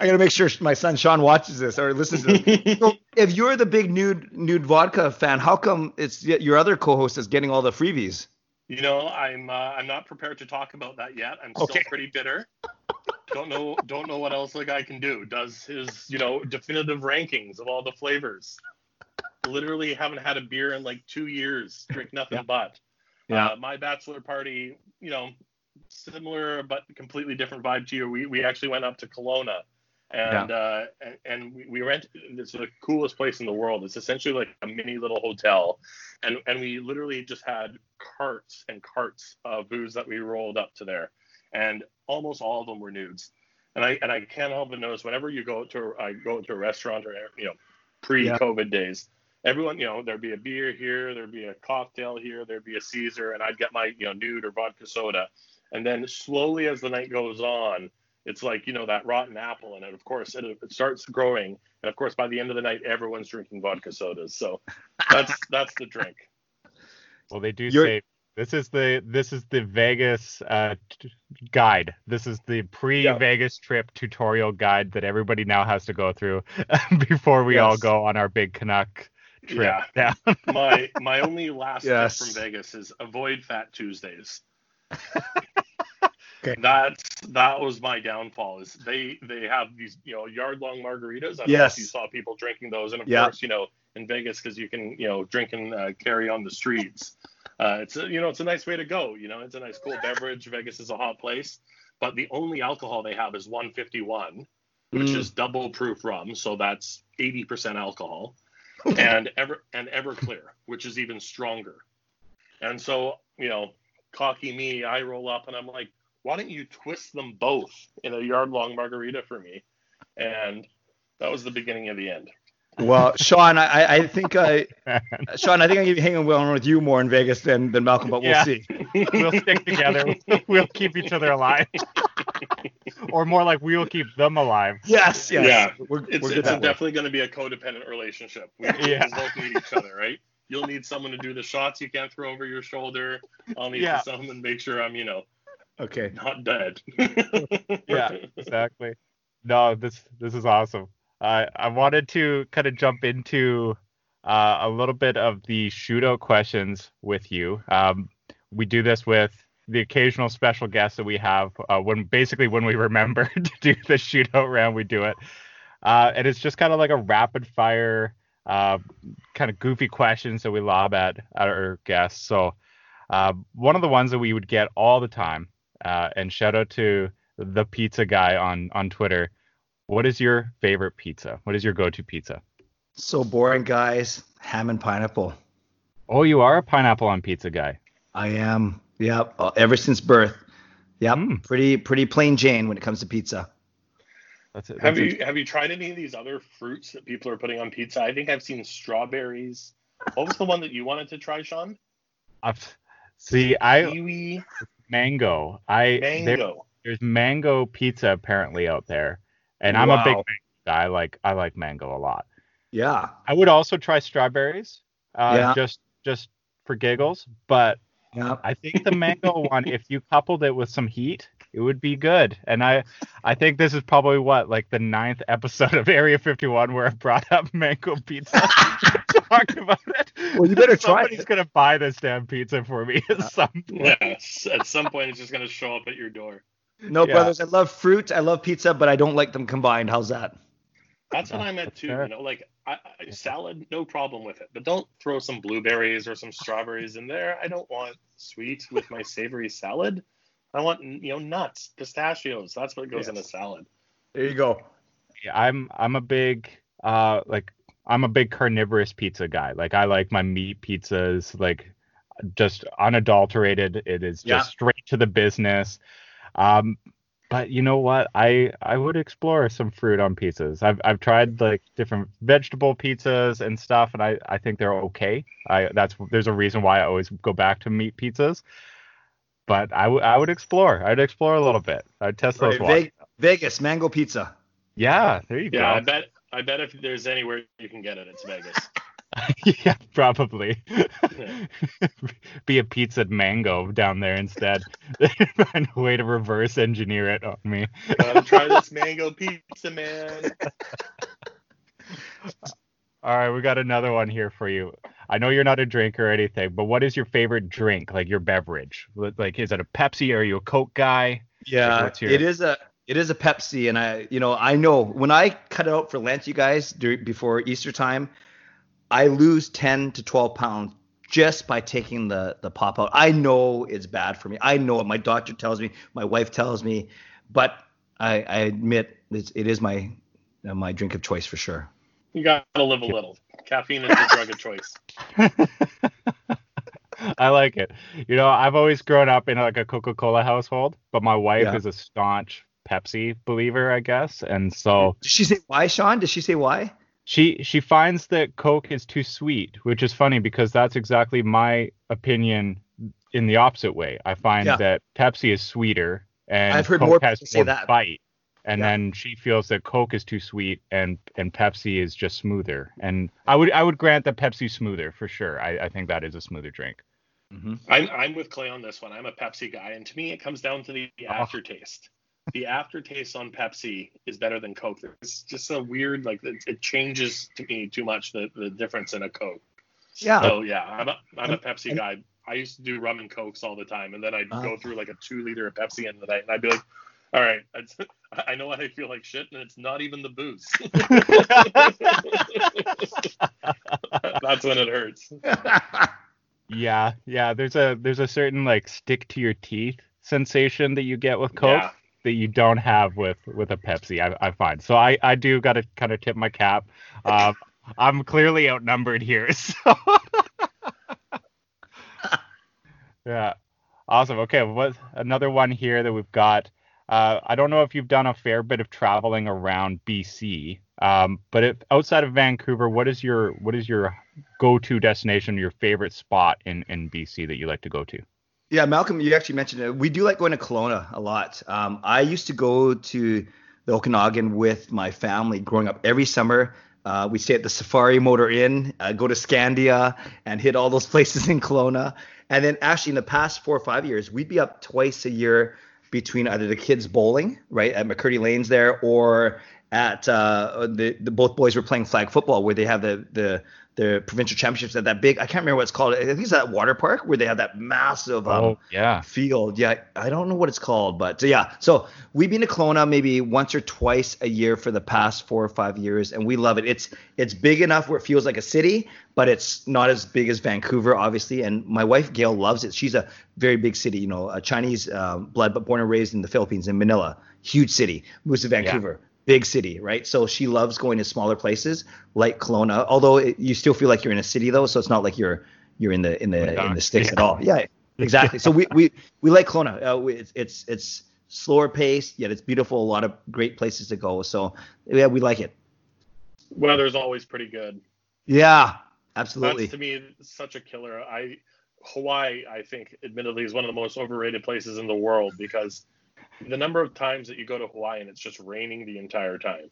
I gotta make sure my son Sean watches this or listens to this. so if you're the big nude nude vodka fan, how come it's your other co-host is getting all the freebies? You know, I'm uh, I'm not prepared to talk about that yet. I'm still Okay. pretty bitter. Don't know don't know what else the guy can do. Does his you know definitive rankings of all the flavors. Literally haven't had a beer in like two years. Drink nothing Yeah. but. Yeah. Uh, my bachelor party, you know, similar but completely different vibe to you. We we actually went up to Kelowna. And uh, and, and we, we rent. It's the coolest place in the world. It's essentially like a mini little hotel, and and we literally just had carts and carts of booze that we rolled up to there, and almost all of them were nudes. And I and I can't help but notice whenever you go to I go to a restaurant or you know pre-COVID days, everyone you know there'd be a beer here, there'd be a cocktail here, there'd be a Caesar, and I'd get my you know nude or vodka soda, and then slowly as the night goes on. It's like you know that rotten apple, and it, of course it, it starts growing, and of course by the end of the night everyone's drinking vodka sodas. So that's that's the drink. Well, they do You're- say this is the this is the Vegas uh, t- guide. This is the pre-Vegas trip tutorial guide that everybody now has to go through before we all go on our big Canuck trip. Yeah. Yeah. my my only last Yes. tip from Vegas is avoid Fat Tuesdays. Okay. That's that was my downfall. Is they they have these you know yard long margaritas. I Yes. you saw people drinking those, and of Yeah. course you know in Vegas because you can you know drink and uh, carry on the streets. Uh, it's a, you know it's a nice way to go. You know it's a nice cool beverage. Vegas is a hot place, but the only alcohol they have is 151, which Mm. is double proof rum, so that's 80% alcohol and ever and Everclear, which is even stronger. And so, you know, cocky me, I roll up and I'm like, why don't you twist them both in a yard long margarita for me? And that was the beginning of the end. Well, Sean, I, I think I, oh, Sean, I think I'm gonna be hanging well with you more in Vegas than, than Malcolm, but we'll Yeah. see. we'll stick together. We'll keep each other alive. or more like we'll keep them alive. Yes, yes. Yeah. We're, It's, we're good it's definitely going to be a codependent relationship. We, Yeah. both need each other, right? You'll need someone to do the shots you can't throw over your shoulder. I'll need Yeah. someone to make sure I'm, you know, Okay. not dead. Yeah, exactly. No, this this is awesome. I I wanted to kind of jump into uh, a little bit of the shootout questions with you. Um, we do this with the occasional special guest that we have uh, when basically when we remember to do the shootout round, we do it. Uh, and it's just kind of like a rapid fire, uh, kind of goofy questions that we lob at, at our guests. So uh, one of the ones that we would get all the time, uh, and shout out to the pizza guy on on Twitter. What is your favorite pizza? What is your go-to pizza? So boring, guys. Ham and pineapple. Oh, you are a pineapple on pizza guy. I am. Yep. uh, Ever since birth. Yep. Mm. Pretty pretty plain Jane when it comes to pizza. That's it. Have That's you have you tried any of these other fruits that people are putting on pizza? I think I've seen strawberries. What was the one that you wanted to try, Sean? I've- see, I Kiwi mango. I there- there's mango pizza apparently out there, and I'm a big mango guy. I like I like mango a lot. Yeah. I would also try strawberries, uh, Yeah. just just for giggles. But Yeah. I think the mango one, if you coupled it with some heat, it would be good. And I I think this is probably what like the ninth episode of Area 51 where I brought up mango pizza. Talked about it. Well, you better try Somebody's it. gonna buy this damn pizza for me at uh, some point. Yes. At some point, it's just gonna show up at your door. No, Yeah. brothers, I love fruit. I love pizza, but I don't like them combined. How's that? That's what oh, I meant too. You know, like I, I, salad, no problem with it, but don't throw some blueberries or some strawberries in there. I don't want sweet with my savory salad. I want you know nuts, pistachios. That's what goes in a salad. There you go. Yeah, I'm I'm a big uh like I'm a big carnivorous pizza guy. Like I like my meat pizzas like just unadulterated. It is just Yeah. straight to the business. Um but you know what? I I would explore some fruit on pizzas. I've I've tried like different vegetable pizzas and stuff and I I think they're okay. I that's there's a reason why I always go back to meat pizzas. But I would I would explore. I'd explore a little bit. I'd test those Right, waters. Vegas mango pizza. Yeah, there you Yeah, I go. bet. I bet if there's anywhere you can get it, it's Vegas. yeah, probably. Be a pizza mango down there instead. Find a way to reverse engineer it on me. Gotta try this mango pizza, man. All right, we got another one here for you. I know you're not a drinker or anything, but what is your favorite drink, like your beverage? Like, is it a Pepsi? Are you a Coke guy? Yeah, what's your- it is a it is a Pepsi, and I you know I know when I cut out for Lent, you guys during, before Easter time, I lose ten to twelve pounds just by taking the the pop out. I know it's bad for me. I know it. My doctor tells me, my wife tells me, but I, I admit it's, it is my uh, my drink of choice for sure. You gotta live a little. Caffeine is the drug of choice. I like it. You know, I've always grown up in like a Coca-Cola household, but my wife Yeah. is a staunch Pepsi believer, I guess, and so Did she say why, Sean? Did she say why? she she finds that Coke is too sweet, which is funny because that's exactly my opinion in the opposite way. I find Yeah. that Pepsi is sweeter and I've heard Coke more has people say more that. bite. And Yeah. then she feels that Coke is too sweet and and Pepsi is just smoother. And I would I would grant that Pepsi's smoother for sure. I, I think that is a smoother drink. I'm I'm with Clay on this one. I'm a Pepsi guy, and to me, it comes down to the Oh. aftertaste. The aftertaste on Pepsi is better than Coke. It's just a weird, like it, it changes to me too much the, the difference in a Coke. Yeah. So yeah, I'm a I'm a Pepsi and- guy. I used to do rum and cokes all the time, and then I'd Ah. go through like a two liter of Pepsi in the night, and I'd be like, "All right, it's, I know I feel like shit, and it's not even the booze." That's when it hurts. Yeah, yeah. There's a there's a certain like stick to your teeth sensation that you get with Coke Yeah. that you don't have with with a Pepsi. I, I find. So I I do got to kind of tip my cap. Um, I'm clearly outnumbered here. So yeah, awesome. Okay, what another one here that we've got. Uh, I don't know if you've done a fair bit of traveling around BC, um, but if, outside of Vancouver, what is your what is your go-to destination, your favorite spot in in BC that you like to go to? Yeah, Malcolm, you actually mentioned it. We do like going to Kelowna a lot. Um, I used to go to the Okanagan with my family growing up every summer. Uh, we stay at the Safari Motor Inn, uh, go to Scandia, and hit all those places in Kelowna. And then actually, in the past four or five years, we'd be up twice a year between either the kids bowling, right, at McCurdy Lanes there, or at uh, the, the both boys were playing flag football where they have the the the provincial championships at that big. I can't remember what it's called. I think it's that water park where they have that massive um, Oh yeah. field. Yeah, I don't know what it's called, but yeah. So we've been to Kelowna maybe once or twice a year for the past four or five years, and we love it. It's it's big enough where it feels like a city, but it's not as big as Vancouver, obviously. And my wife Gail loves it. She's a very big city, you know, a Chinese uh, blood, but born and raised in the Philippines in Manila, huge city. Moves to Vancouver. Big city, right? So she loves going to smaller places like Kelowna. Although it, you still feel like you're in a city though, so it's not like you're you're in the in the in the sticks Yeah. at all. Yeah, exactly. So we we we like Kelowna. Uh, we, it's it's it's slower pace, yet it's beautiful. A lot of great places to go. So yeah, we like it. Weather's always pretty good. Yeah, absolutely. That's to me such a killer. I Hawaii, I think, admittedly, is one of the most overrated places in the world because the number of times that you go to Hawaii and it's just raining the entire time.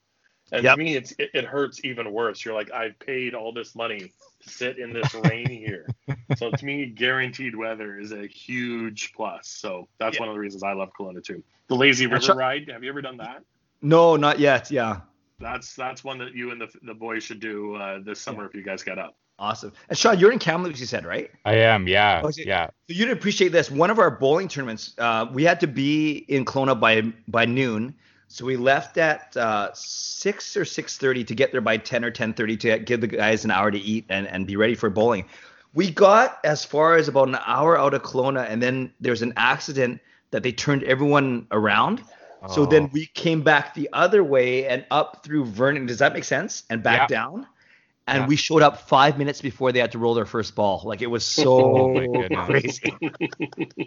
And Yep. to me, it's it, it hurts even worse. You're like, I've paid all this money to sit in this rain here. So to me, guaranteed weather is a huge plus. So that's one of the reasons I love Kelowna too. The lazy river Sean- ride. Have you ever done that? No, not yet. Yeah. That's that's one that you and the the boys should do uh, this summer if you guys get up. Awesome. And Sean, you're in Kamloops, you said, right? I am. Yeah. Oh, it- yeah. So you'd appreciate this. One of our bowling tournaments, uh, we had to be in Kelowna by by noon. So we left at uh, six or six thirty to get there by ten or ten thirty to give the guys an hour to eat and, and be ready for bowling. We got as far as about an hour out of Kelowna, and then there was an accident that they turned everyone around. Oh. So Oh. then we came back the other way and up through Vernon. Does that make sense? And back Yeah. down. And Yeah. we showed up five minutes before they had to roll their first ball. Like it was so Oh crazy.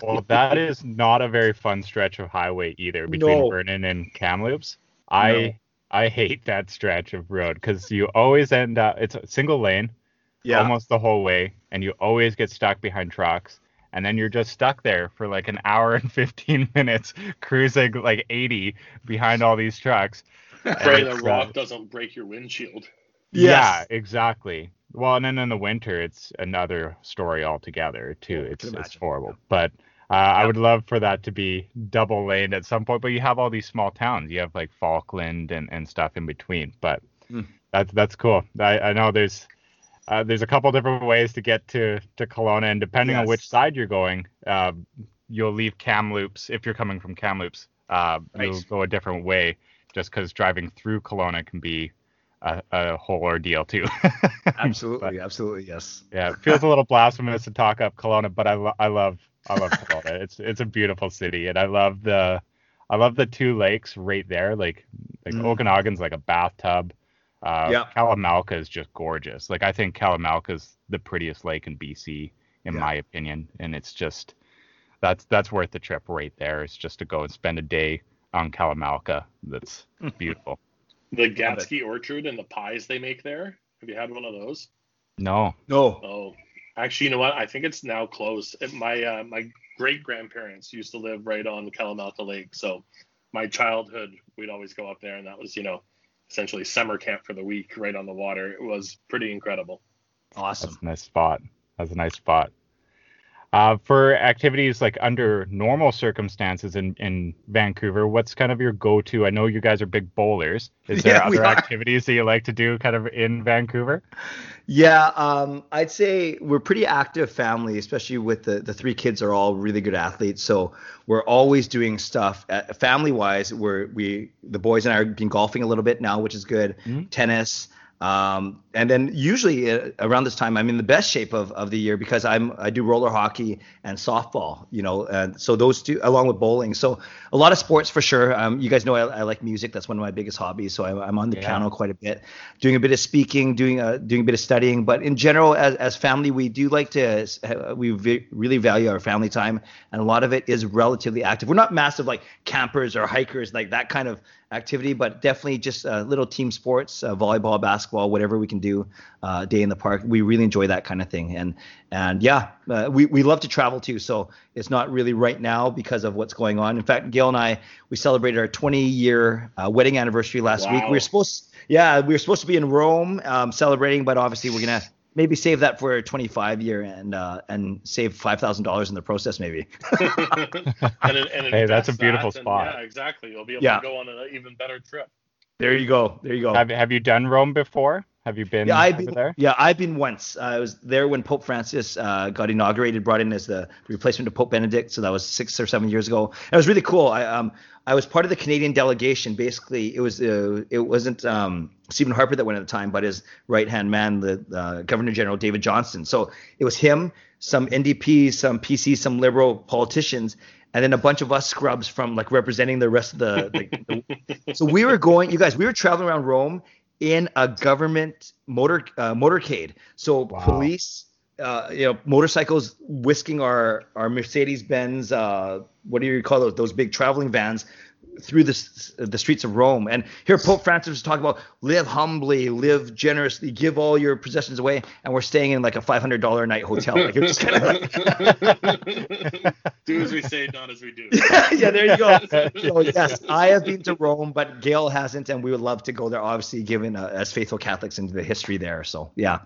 Well, that is not a very fun stretch of highway either between No. Vernon and Kamloops. I No. I hate that stretch of road because you always end up it's a single lane yeah, almost the whole way, and you always get stuck behind trucks, and then you're just stuck there for like an hour and 15 minutes cruising like 80 behind all these trucks. Pray the uh, rock doesn't break your windshield. Yes. Yeah, exactly. Well, and then in the winter, it's another story altogether too. It's it's imagine. horrible. But uh, I would love for that to be double laned at some point. But you have all these small towns. You have like Falkland and, and stuff in between. But Hmm. that's that's cool. I, I know there's uh, there's a couple different ways to get to to Kelowna, and depending on which side you're going, uh, you'll leave Kamloops if you're coming from Kamloops. Uh, You'll go a different way, just because driving through Kelowna can be a, a whole ordeal too. Absolutely, absolutely, yes. yeah, it feels a little blasphemous to talk up Kelowna, but I, lo- I love I love Kelowna. It's it's a beautiful city, and I love the I love the two lakes right there. Like like Mm. Okanagan's like a bathtub. Uh, Yeah. Kalamalka is just gorgeous. Like I think Kalamalka is the prettiest lake in BC, in Yeah. my opinion, and it's just that's that's worth the trip right there. It's just to go and spend a day on Kalamalka. That's beautiful. The Gatzke Orchard and the pies they make there. Have you had one of those? No, No. Oh, actually, you know what? I think it's now closed. My uh, my great grandparents used to live right on the Kalamalka Lake, so my childhood we'd always go up there, and that was you know essentially summer camp for the week right on the water. It was pretty incredible. Awesome. That's a nice spot. That's a nice spot. Uh, for activities like under normal circumstances in, in Vancouver, what's kind of your go-to? I know you guys are big bowlers. Is there Yeah, other activities that you like to do kind of in Vancouver? Yeah, um, I'd say we're pretty active family, especially with the the three kids are all really good athletes. So we're always doing stuff family wise. We're we the boys and I are been golfing a little bit now, which is good. Tennis. Um, and then usually uh, around this time, I'm in the best shape of, of the year because I'm I do roller hockey and softball, you know, and so those two along with bowling. So a lot of sports for sure. Um, you guys know I, I like music. That's one of my biggest hobbies. So I'm, I'm on the Yeah. piano quite a bit, doing a bit of speaking, doing a doing a bit of studying. But in general, as as family, we do like to uh, we v- really value our family time, and a lot of it is relatively active. We're not massive like campers or hikers like that kind of activity, but definitely just uh, little team sports, uh, volleyball, basketball, whatever we can do, uh, day in the park. We really enjoy that kind of thing, and and yeah, uh, we we love to travel too. So it's not really right now because of what's going on. In fact, Gail and I we celebrated our 20 year uh, wedding anniversary last week. We were supposed, yeah, we were supposed to be in Rome um, celebrating, but obviously we're gonna maybe save that for a 25 year and uh, and save five thousand dollars in the process maybe. and, and Hey, that's a beautiful that, and spot. yeah, exactly. You'll be able Yeah. to go on an even better trip. There you go. There you go. Have Have you done Rome before? Have you been Yeah, I've been there? yeah, I've been once. I was there when Pope Francis uh, got inaugurated, brought in as the replacement of Pope Benedict. So that was six or seven years ago. It was really cool. I um I was part of the Canadian delegation. Basically, it was uh, it wasn't um, Stephen Harper that went at the time, but his right hand man, the uh, Governor General David Johnston. So it was him, some NDP, some PC, some Liberal politicians, and then a bunch of us scrubs from like representing the rest of the. the, the so we were going, you guys, we were traveling around Rome in a government motor uh, motorcade. So police, uh, you know, motorcycles whisking our our Mercedes Benz, uh, what do you call those? Those big traveling vans through the the streets of Rome. And here Pope Francis was talking about live humbly, live generously, give all your possessions away. And we're staying in like a five hundred dollar a night hotel. Like it's just kind of like, do as we say, not as we do. yeah, there you go. So yes, I have been to Rome, but Gail hasn't, and we would love to go there. Obviously, given uh, as faithful Catholics into the history there. So yeah.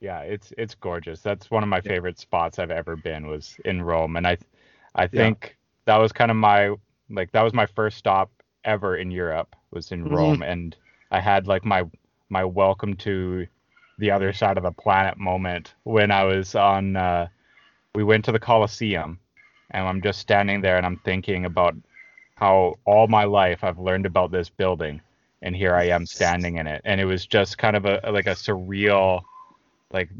Yeah, it's it's gorgeous. That's one of my favorite spots I've ever been was in Rome, and I I think that was kind of my like that was my first stop ever in Europe was in Mhm. Rome, and I had like my my welcome to the other side of the planet moment when I was on. Uh, we went to the Colosseum, and I'm just standing there and I'm thinking about how all my life I've learned about this building, and here I am standing in it, and it was just kind of a like a surreal like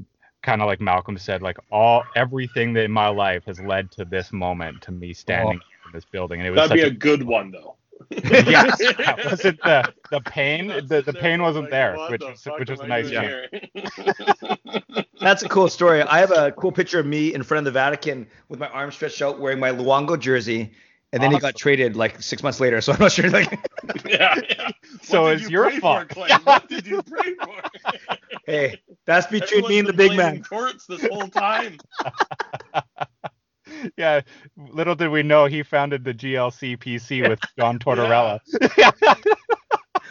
kind of like Malcolm said, like all everything that in my life has led to this moment, to me standing in this building, and it was That'd be such a good one though. yes, that wasn't the the pain. The, the pain wasn't there, which the was which was a nice doing change. That's a cool story. I have a cool picture of me in front of the Vatican with my arms stretched out, wearing my Luongo jersey, and then he got traded like six months later. So I'm not sure. Like, yeah, yeah. So it's you your fault. For, What did you pray for? hey, that's between me and the big man. blaming Torts this whole time. Yeah, little did we know he founded the GLC PC with John Tortorella.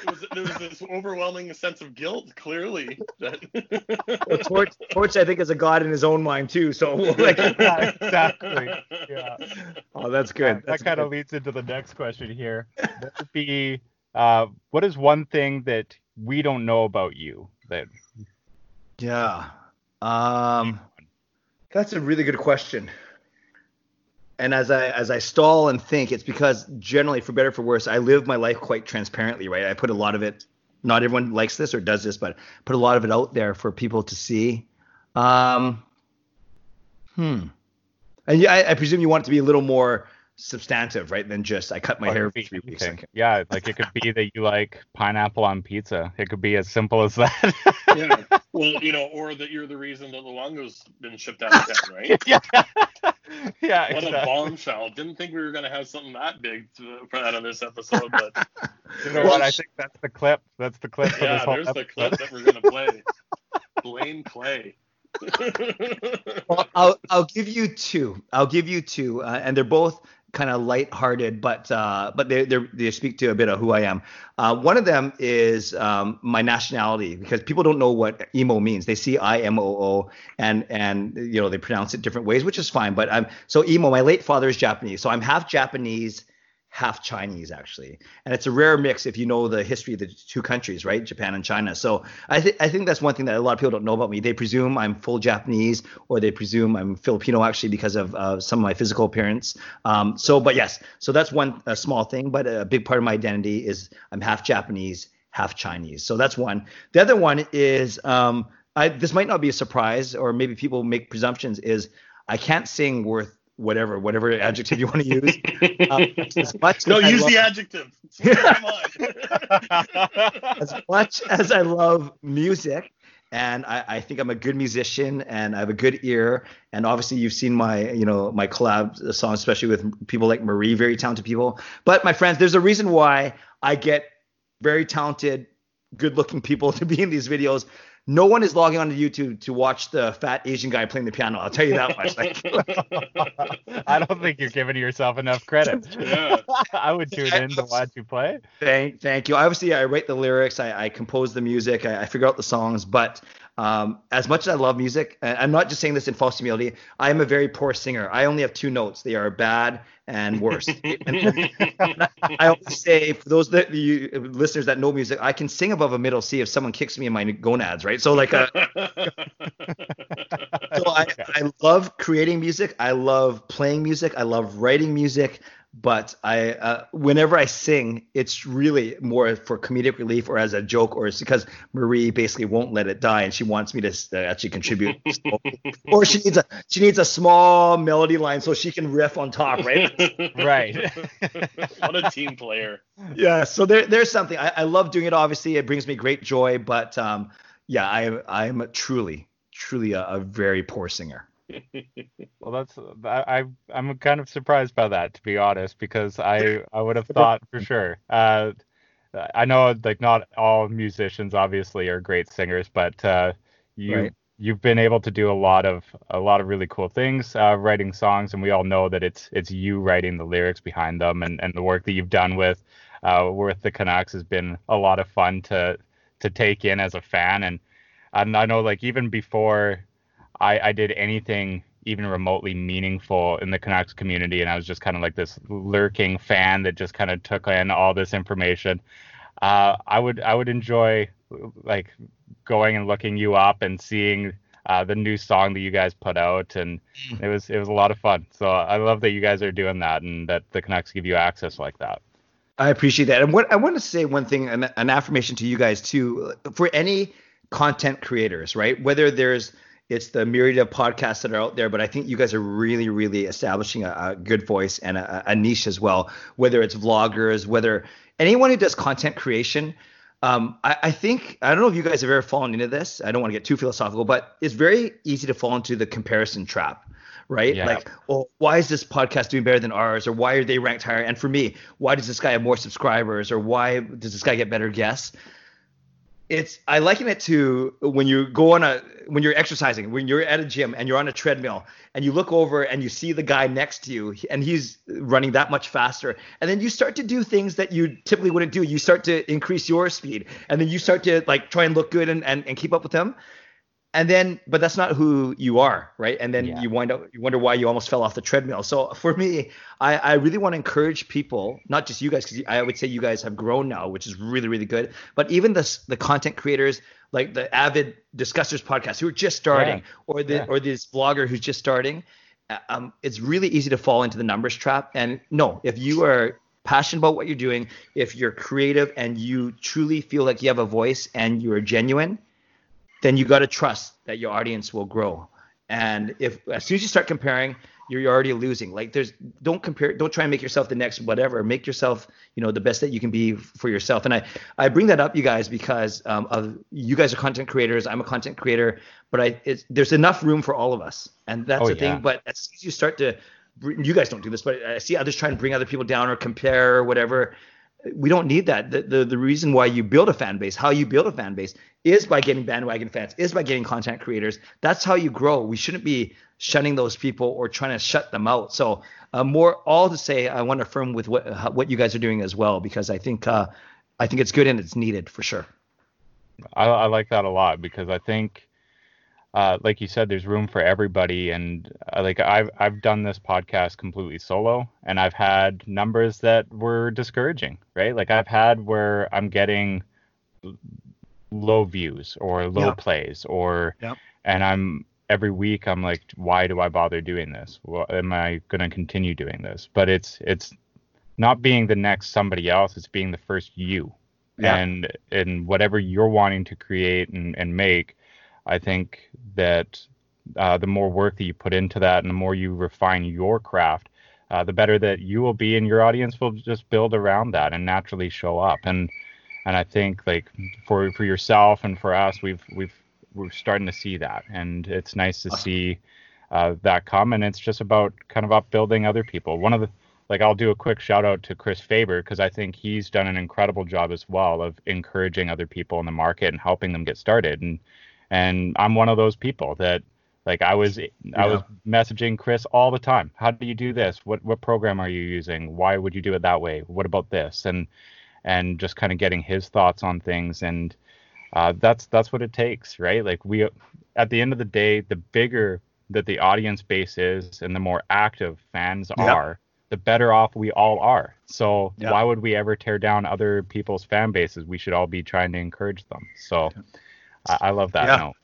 It was, there was this overwhelming sense of guilt, clearly. That... Well, Torts, Torts, I think, is a god in his own mind too. So like, Yeah, exactly. Yeah. oh, that's Yeah, good. that That's kind of leads into the next question here. What would be uh, what is one thing that we don't know about you that Yeah. Um, that's a really good question. And as I as I stall and think, it's because generally, for better or for worse, I live my life quite transparently, right? I put a lot of it. Not everyone likes this or does this, but put a lot of it out there for people to see. Um, hmm. And I, I presume you want it to be a little more substantive, right? Than just I cut my Oh, hair it every three weeks. anything. Yeah, like it could be that you like pineapple on pizza. It could be as simple as that. yeah. Well, you know, or that you're the reason that Luongo's been shipped out of town, right? yeah. yeah, What a bombshell. Didn't think we were going to have something that big to, for out of this episode, but You know what? I think that's the clip. That's the clip yeah, this whole there's the clip that we're going to play. Blame Clay. Well, I'll I'll give you two. I'll give you two, uh, and they're both kind of lighthearted, but uh, but they they speak to a bit of who I am. Uh, one of them is um, my nationality because people don't know what emo means. They see I M O O and and you know they pronounce it different ways, which is fine. But I'm so emo. My late father is Japanese, so I'm half Japanese. Half Chinese actually, and it's a rare mix if you know the history of the two countries, right? Japan and China. So I think I think that's one thing that a lot of people don't know about me. They presume I'm full Japanese, or they presume I'm Filipino actually because of uh, some of my physical appearance. Um, so, but yes, so that's one small thing, but a big part of my identity is I'm half Japanese, half Chinese. So that's one. The other one is um, I, this might not be a surprise, or maybe people make presumptions. Is I can't sing worth whatever whatever adjective you want to use. Um, as much no, as use love- the adjective. As much as I love music and I, I think I'm a good musician and I have a good ear and obviously you've seen my you know my collab songs especially with people like Marie very talented people but my friends there's a reason why I get very talented good looking people to be in these videos no one is logging onto YouTube to watch the fat Asian guy playing the piano I'll tell you that much like I don't think you're giving yourself enough credit. Yeah. I would tune in to watch you play. Thank, thank you. Obviously, I write the lyrics, I, I compose the music, I, I figure out the songs, but Um, as much as I love music, and I'm not just saying this in false humility, I am a very poor singer. I only have two notes. They are bad and worse. and, I always say, for those that you listeners that know music, I can sing above a middle C if someone kicks me in my gonads, right? So like, uh, so I, I love creating music. I love playing music. I love writing music but I uh, whenever I sing, it's really more for comedic relief or as a joke, or it's because Marie basically won't let it die and she wants me to uh, actually contribute, or she needs a she needs a small melody line so she can riff on top, right? right. what a team player. Yeah, so there there's something I, I love doing it. Obviously, it brings me great joy, but um, yeah, I I'm truly truly a, a very poor singer. Well, that's I I'm kind of surprised by that to be honest because I I would have thought for sure. Uh, I know like not all musicians obviously are great singers, but uh, you right. you've been able to do a lot of a lot of really cool things uh, writing songs, and we all know that it's it's you writing the lyrics behind them, and and the work that you've done with uh, with the Canucks has been a lot of fun to to take in as a fan, and and I know like even before I, I did anything even remotely meaningful in the Canucks community, and I was just kind of like this lurking fan that just kind of took in all this information. Uh, I would I would enjoy like going and looking you up and seeing uh, the new song that you guys put out, and mm. it was it was a lot of fun. So I love that you guys are doing that, and that the Canucks give you access like that. I appreciate that, and what I want to say one thing, an, an affirmation to you guys too, for any content creators, right? Whether there's it's the myriad of podcasts that are out there, but I think you guys are really, really establishing a, a good voice and a, a, niche as well. Whether it's vloggers, whether anyone who does content creation, um, I, I, think I don't know if you guys have ever fallen into this. I don't want to get too philosophical, but it's very easy to fall into the comparison trap. Right? Yeah. Like, oh, why is this podcast doing better than ours? Or why are they ranked higher? And for me, why does this guy have more subscribers? Or why does this guy get better guests? It's I liken it to when you go on a when you're exercising, when you're at a gym and you're on a treadmill and you look over and you see the guy next to you and he's running that much faster. And then you start to do things that you typically wouldn't do. You start to increase your speed and then you start to like try and look good and, and, and keep up with him and then but that's not who you are right and then yeah. you wind up you wonder why you almost fell off the treadmill so for me i i really want to encourage people not just you guys because i would say you guys have grown now which is really really good but even the the content creators like the avid discussers podcast who are just starting yeah. or the yeah. or this vlogger who's just starting uh, um, it's really easy to fall into the numbers trap and no if you are passionate about what you're doing if you're creative and you truly feel like you have a voice and you're genuine then you got to trust that your audience will grow. And if as soon as you start comparing, you're, you're already losing. Like there's don't compare, don't try and make yourself the next whatever. Make yourself, you know, the best that you can be for yourself. And I I bring that up, you guys, because um, of you guys are content creators. I'm a content creator, but I it's, there's enough room for all of us, and that's oh, the yeah. thing. But as soon as you start to you guys don't do this, but I see others trying to bring other people down or compare or whatever we don't need that. The, the, the reason why you build a fan base, how you build a fan base, is by getting bandwagon fans, is by getting content creators. That's how you grow. We shouldn't be shunning those people or trying to shut them out. So uh, more all to say, I want to affirm with what what you guys are doing as well because I think uh, I think it's good and it's needed for sure. I, I like that a lot because I think uh, like you said, there's room for everybody. And uh, like I've I've done this podcast completely solo, and I've had numbers that were discouraging, right? Like I've had where I'm getting low views or low yep. plays, or yep. and I'm every week I'm like, why do I bother doing this? Well, am I going to continue doing this? But it's it's not being the next somebody else; it's being the first you. Yeah. And and whatever you're wanting to create and, and make, I think that uh, the more work that you put into that and the more you refine your craft, uh, the better that you will be, and your audience will just build around that and naturally show up. And and I think like for for yourself and for us, we've we've we're starting to see that, and it's nice to see uh, that come. And it's just about kind of upbuilding other people. One of the like I'll do a quick shout out to Chris Faber because I think he's done an incredible job as well of encouraging other people in the market and helping them get started. And and I'm one of those people that like I was yeah. I was messaging Chris all the time. How do you do this? What what program are you using? Why would you do it that way? What about this? And and just kind of getting his thoughts on things and uh, that's that's what it takes, right? Like we, at the end of the day, the bigger that the audience base is and the more active fans are, the better off we all are. So why would we ever tear down other people's fan bases? We should all be trying to encourage them. So I, I love that Yeah. note.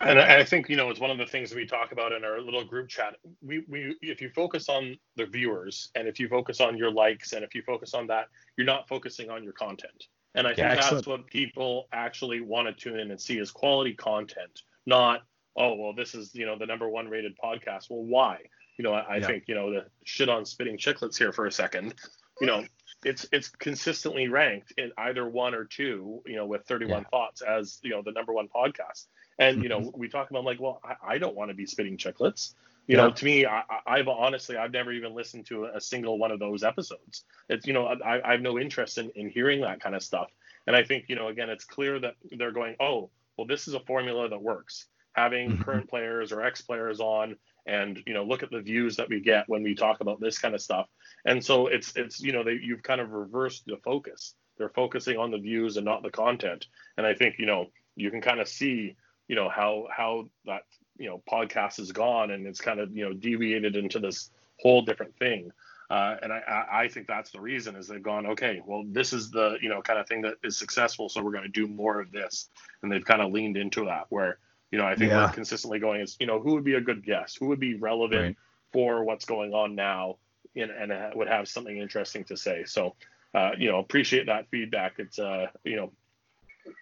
And I I think you know it's one of the things we talk about in our little group chat. We we if you focus on the viewers and if you focus on your likes and if you focus on that, you're not focusing on your content. And I think Yeah, that's what people actually want to tune in and see is quality content, not oh well this is you know the number one rated podcast. Well why? You know I, I Yeah. think you know the shit on spitting Chiclets here for a second. You know it's it's consistently ranked in either one or two. You know with 31 thoughts as you know the number one podcast. And you know, we talk about like, well, I, I don't want to be spitting Chiclets. You know, to me, I, I've honestly, I've never even listened to a single one of those episodes. It's you know, I, I have no interest in, in hearing that kind of stuff. And I think you know, again, it's clear that they're going, oh, well, this is a formula that works. Having Mhm. current players or ex players on, and you know, look at the views that we get when we talk about this kind of stuff. And so it's it's you know, they you've kind of reversed the focus. They're focusing on the views and not the content. And I think you know, you can kind of see you know how how that you know podcast has gone and it's kind of you know deviated into this whole different thing uh, and I I think that's the reason is they've gone okay well this is the you know kind of thing that is successful so we're going to do more of this and they've kind of leaned into that where you know I think Yeah. we're consistently going is you know who would be a good guest who would be relevant Right. for what's going on now and, and would have something interesting to say so uh, you know appreciate that feedback it's uh you know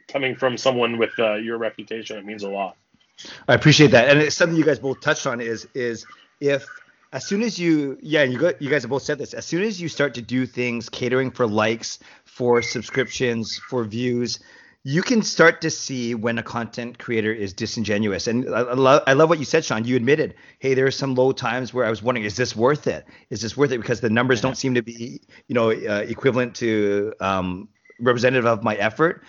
coming from someone with uh, your reputation it means a lot I appreciate that, and it's something you guys both touched on. Is is if as soon as you yeah you got you guys have both said this as soon as you start to do things catering for likes, for subscriptions, for views, you can start to see when a content creator is disingenuous. And I, I love I love what you said, Sean. You admitted, hey, there are some low times where I was wondering, is this worth it? Is this worth it? Because the numbers don't seem to be you know uh, equivalent to um, representative of my effort.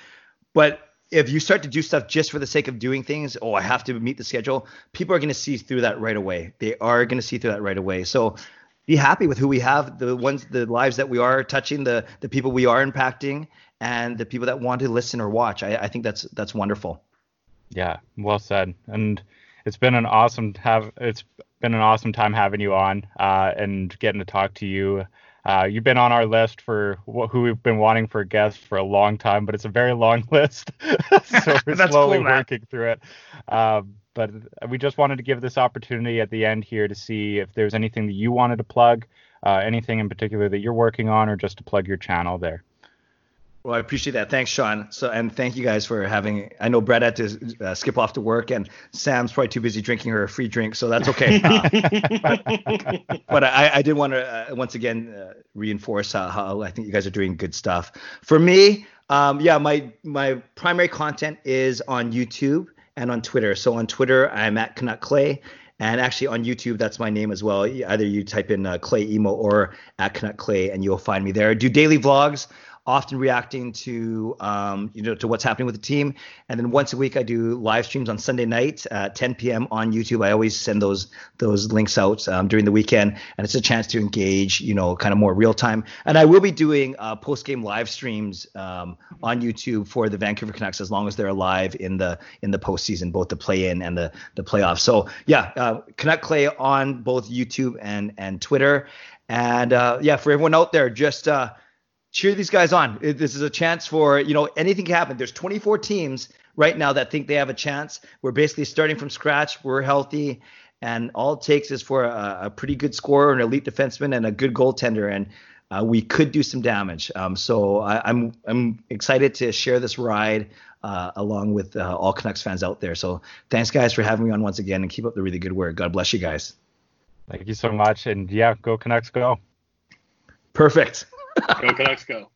But if you start to do stuff just for the sake of doing things, oh, I have to meet the schedule, people are going to see through that right away. They are going to see through that right away. So be happy with who we have, the ones, the lives that we are touching, the the people we are impacting, and the people that want to listen or watch. I, I think that's that's wonderful. Yeah, well said. And it's been an awesome have it's been an awesome time having you on uh, and getting to talk to you. Uh, you've been on our list for wh- who we've been wanting for guests for a long time, but it's a very long list, so we're slowly cool, working through it. Um, but we just wanted to give this opportunity at the end here to see if there's anything that you wanted to plug, uh, anything in particular that you're working on, or just to plug your channel there. Well, I appreciate that. Thanks, Sean. So, and thank you guys for having. I know Brett had to uh, skip off to work, and Sam's probably too busy drinking her free drink, so that's okay. Uh, but I, I did want to uh, once again uh, reinforce how, how I think you guys are doing good stuff. For me, um, yeah, my my primary content is on YouTube and on Twitter. So on Twitter, I'm at Canuck Clay. And actually on YouTube, that's my name as well. Either you type in uh, Clay Imoo or at Canuck Clay, and you'll find me there. I do daily vlogs, often reacting to um, you know to what's happening with the team. And then once a week, I do live streams on Sunday night at 10 p.m. on YouTube. I always send those those links out um, during the weekend, and it's a chance to engage, you know, kind of more real time. And I will be doing uh, post game live streams um, on YouTube for the Vancouver Canucks as long as they're alive in the in the postseason, both the play in and the the playoffs. So yeah, uh, Canuck Clay on both YouTube and and Twitter. And uh, yeah, for everyone out there, just uh, cheer these guys on. This is a chance for, you know, anything can happen. There's 24 teams right now that think they have a chance. We're basically starting from scratch. We're healthy. And all it takes is for a, a pretty good scorer, an elite defenseman, and a good goaltender. And uh, we could do some damage. Um, so I, I'm I'm excited to share this ride uh, along with uh, all Canucks fans out there. So thanks, guys, for having me on once again, and keep up the really good work. God bless you guys. Thank you so much, and yeah, go Canucks, go. Perfect. Go Canucks, go.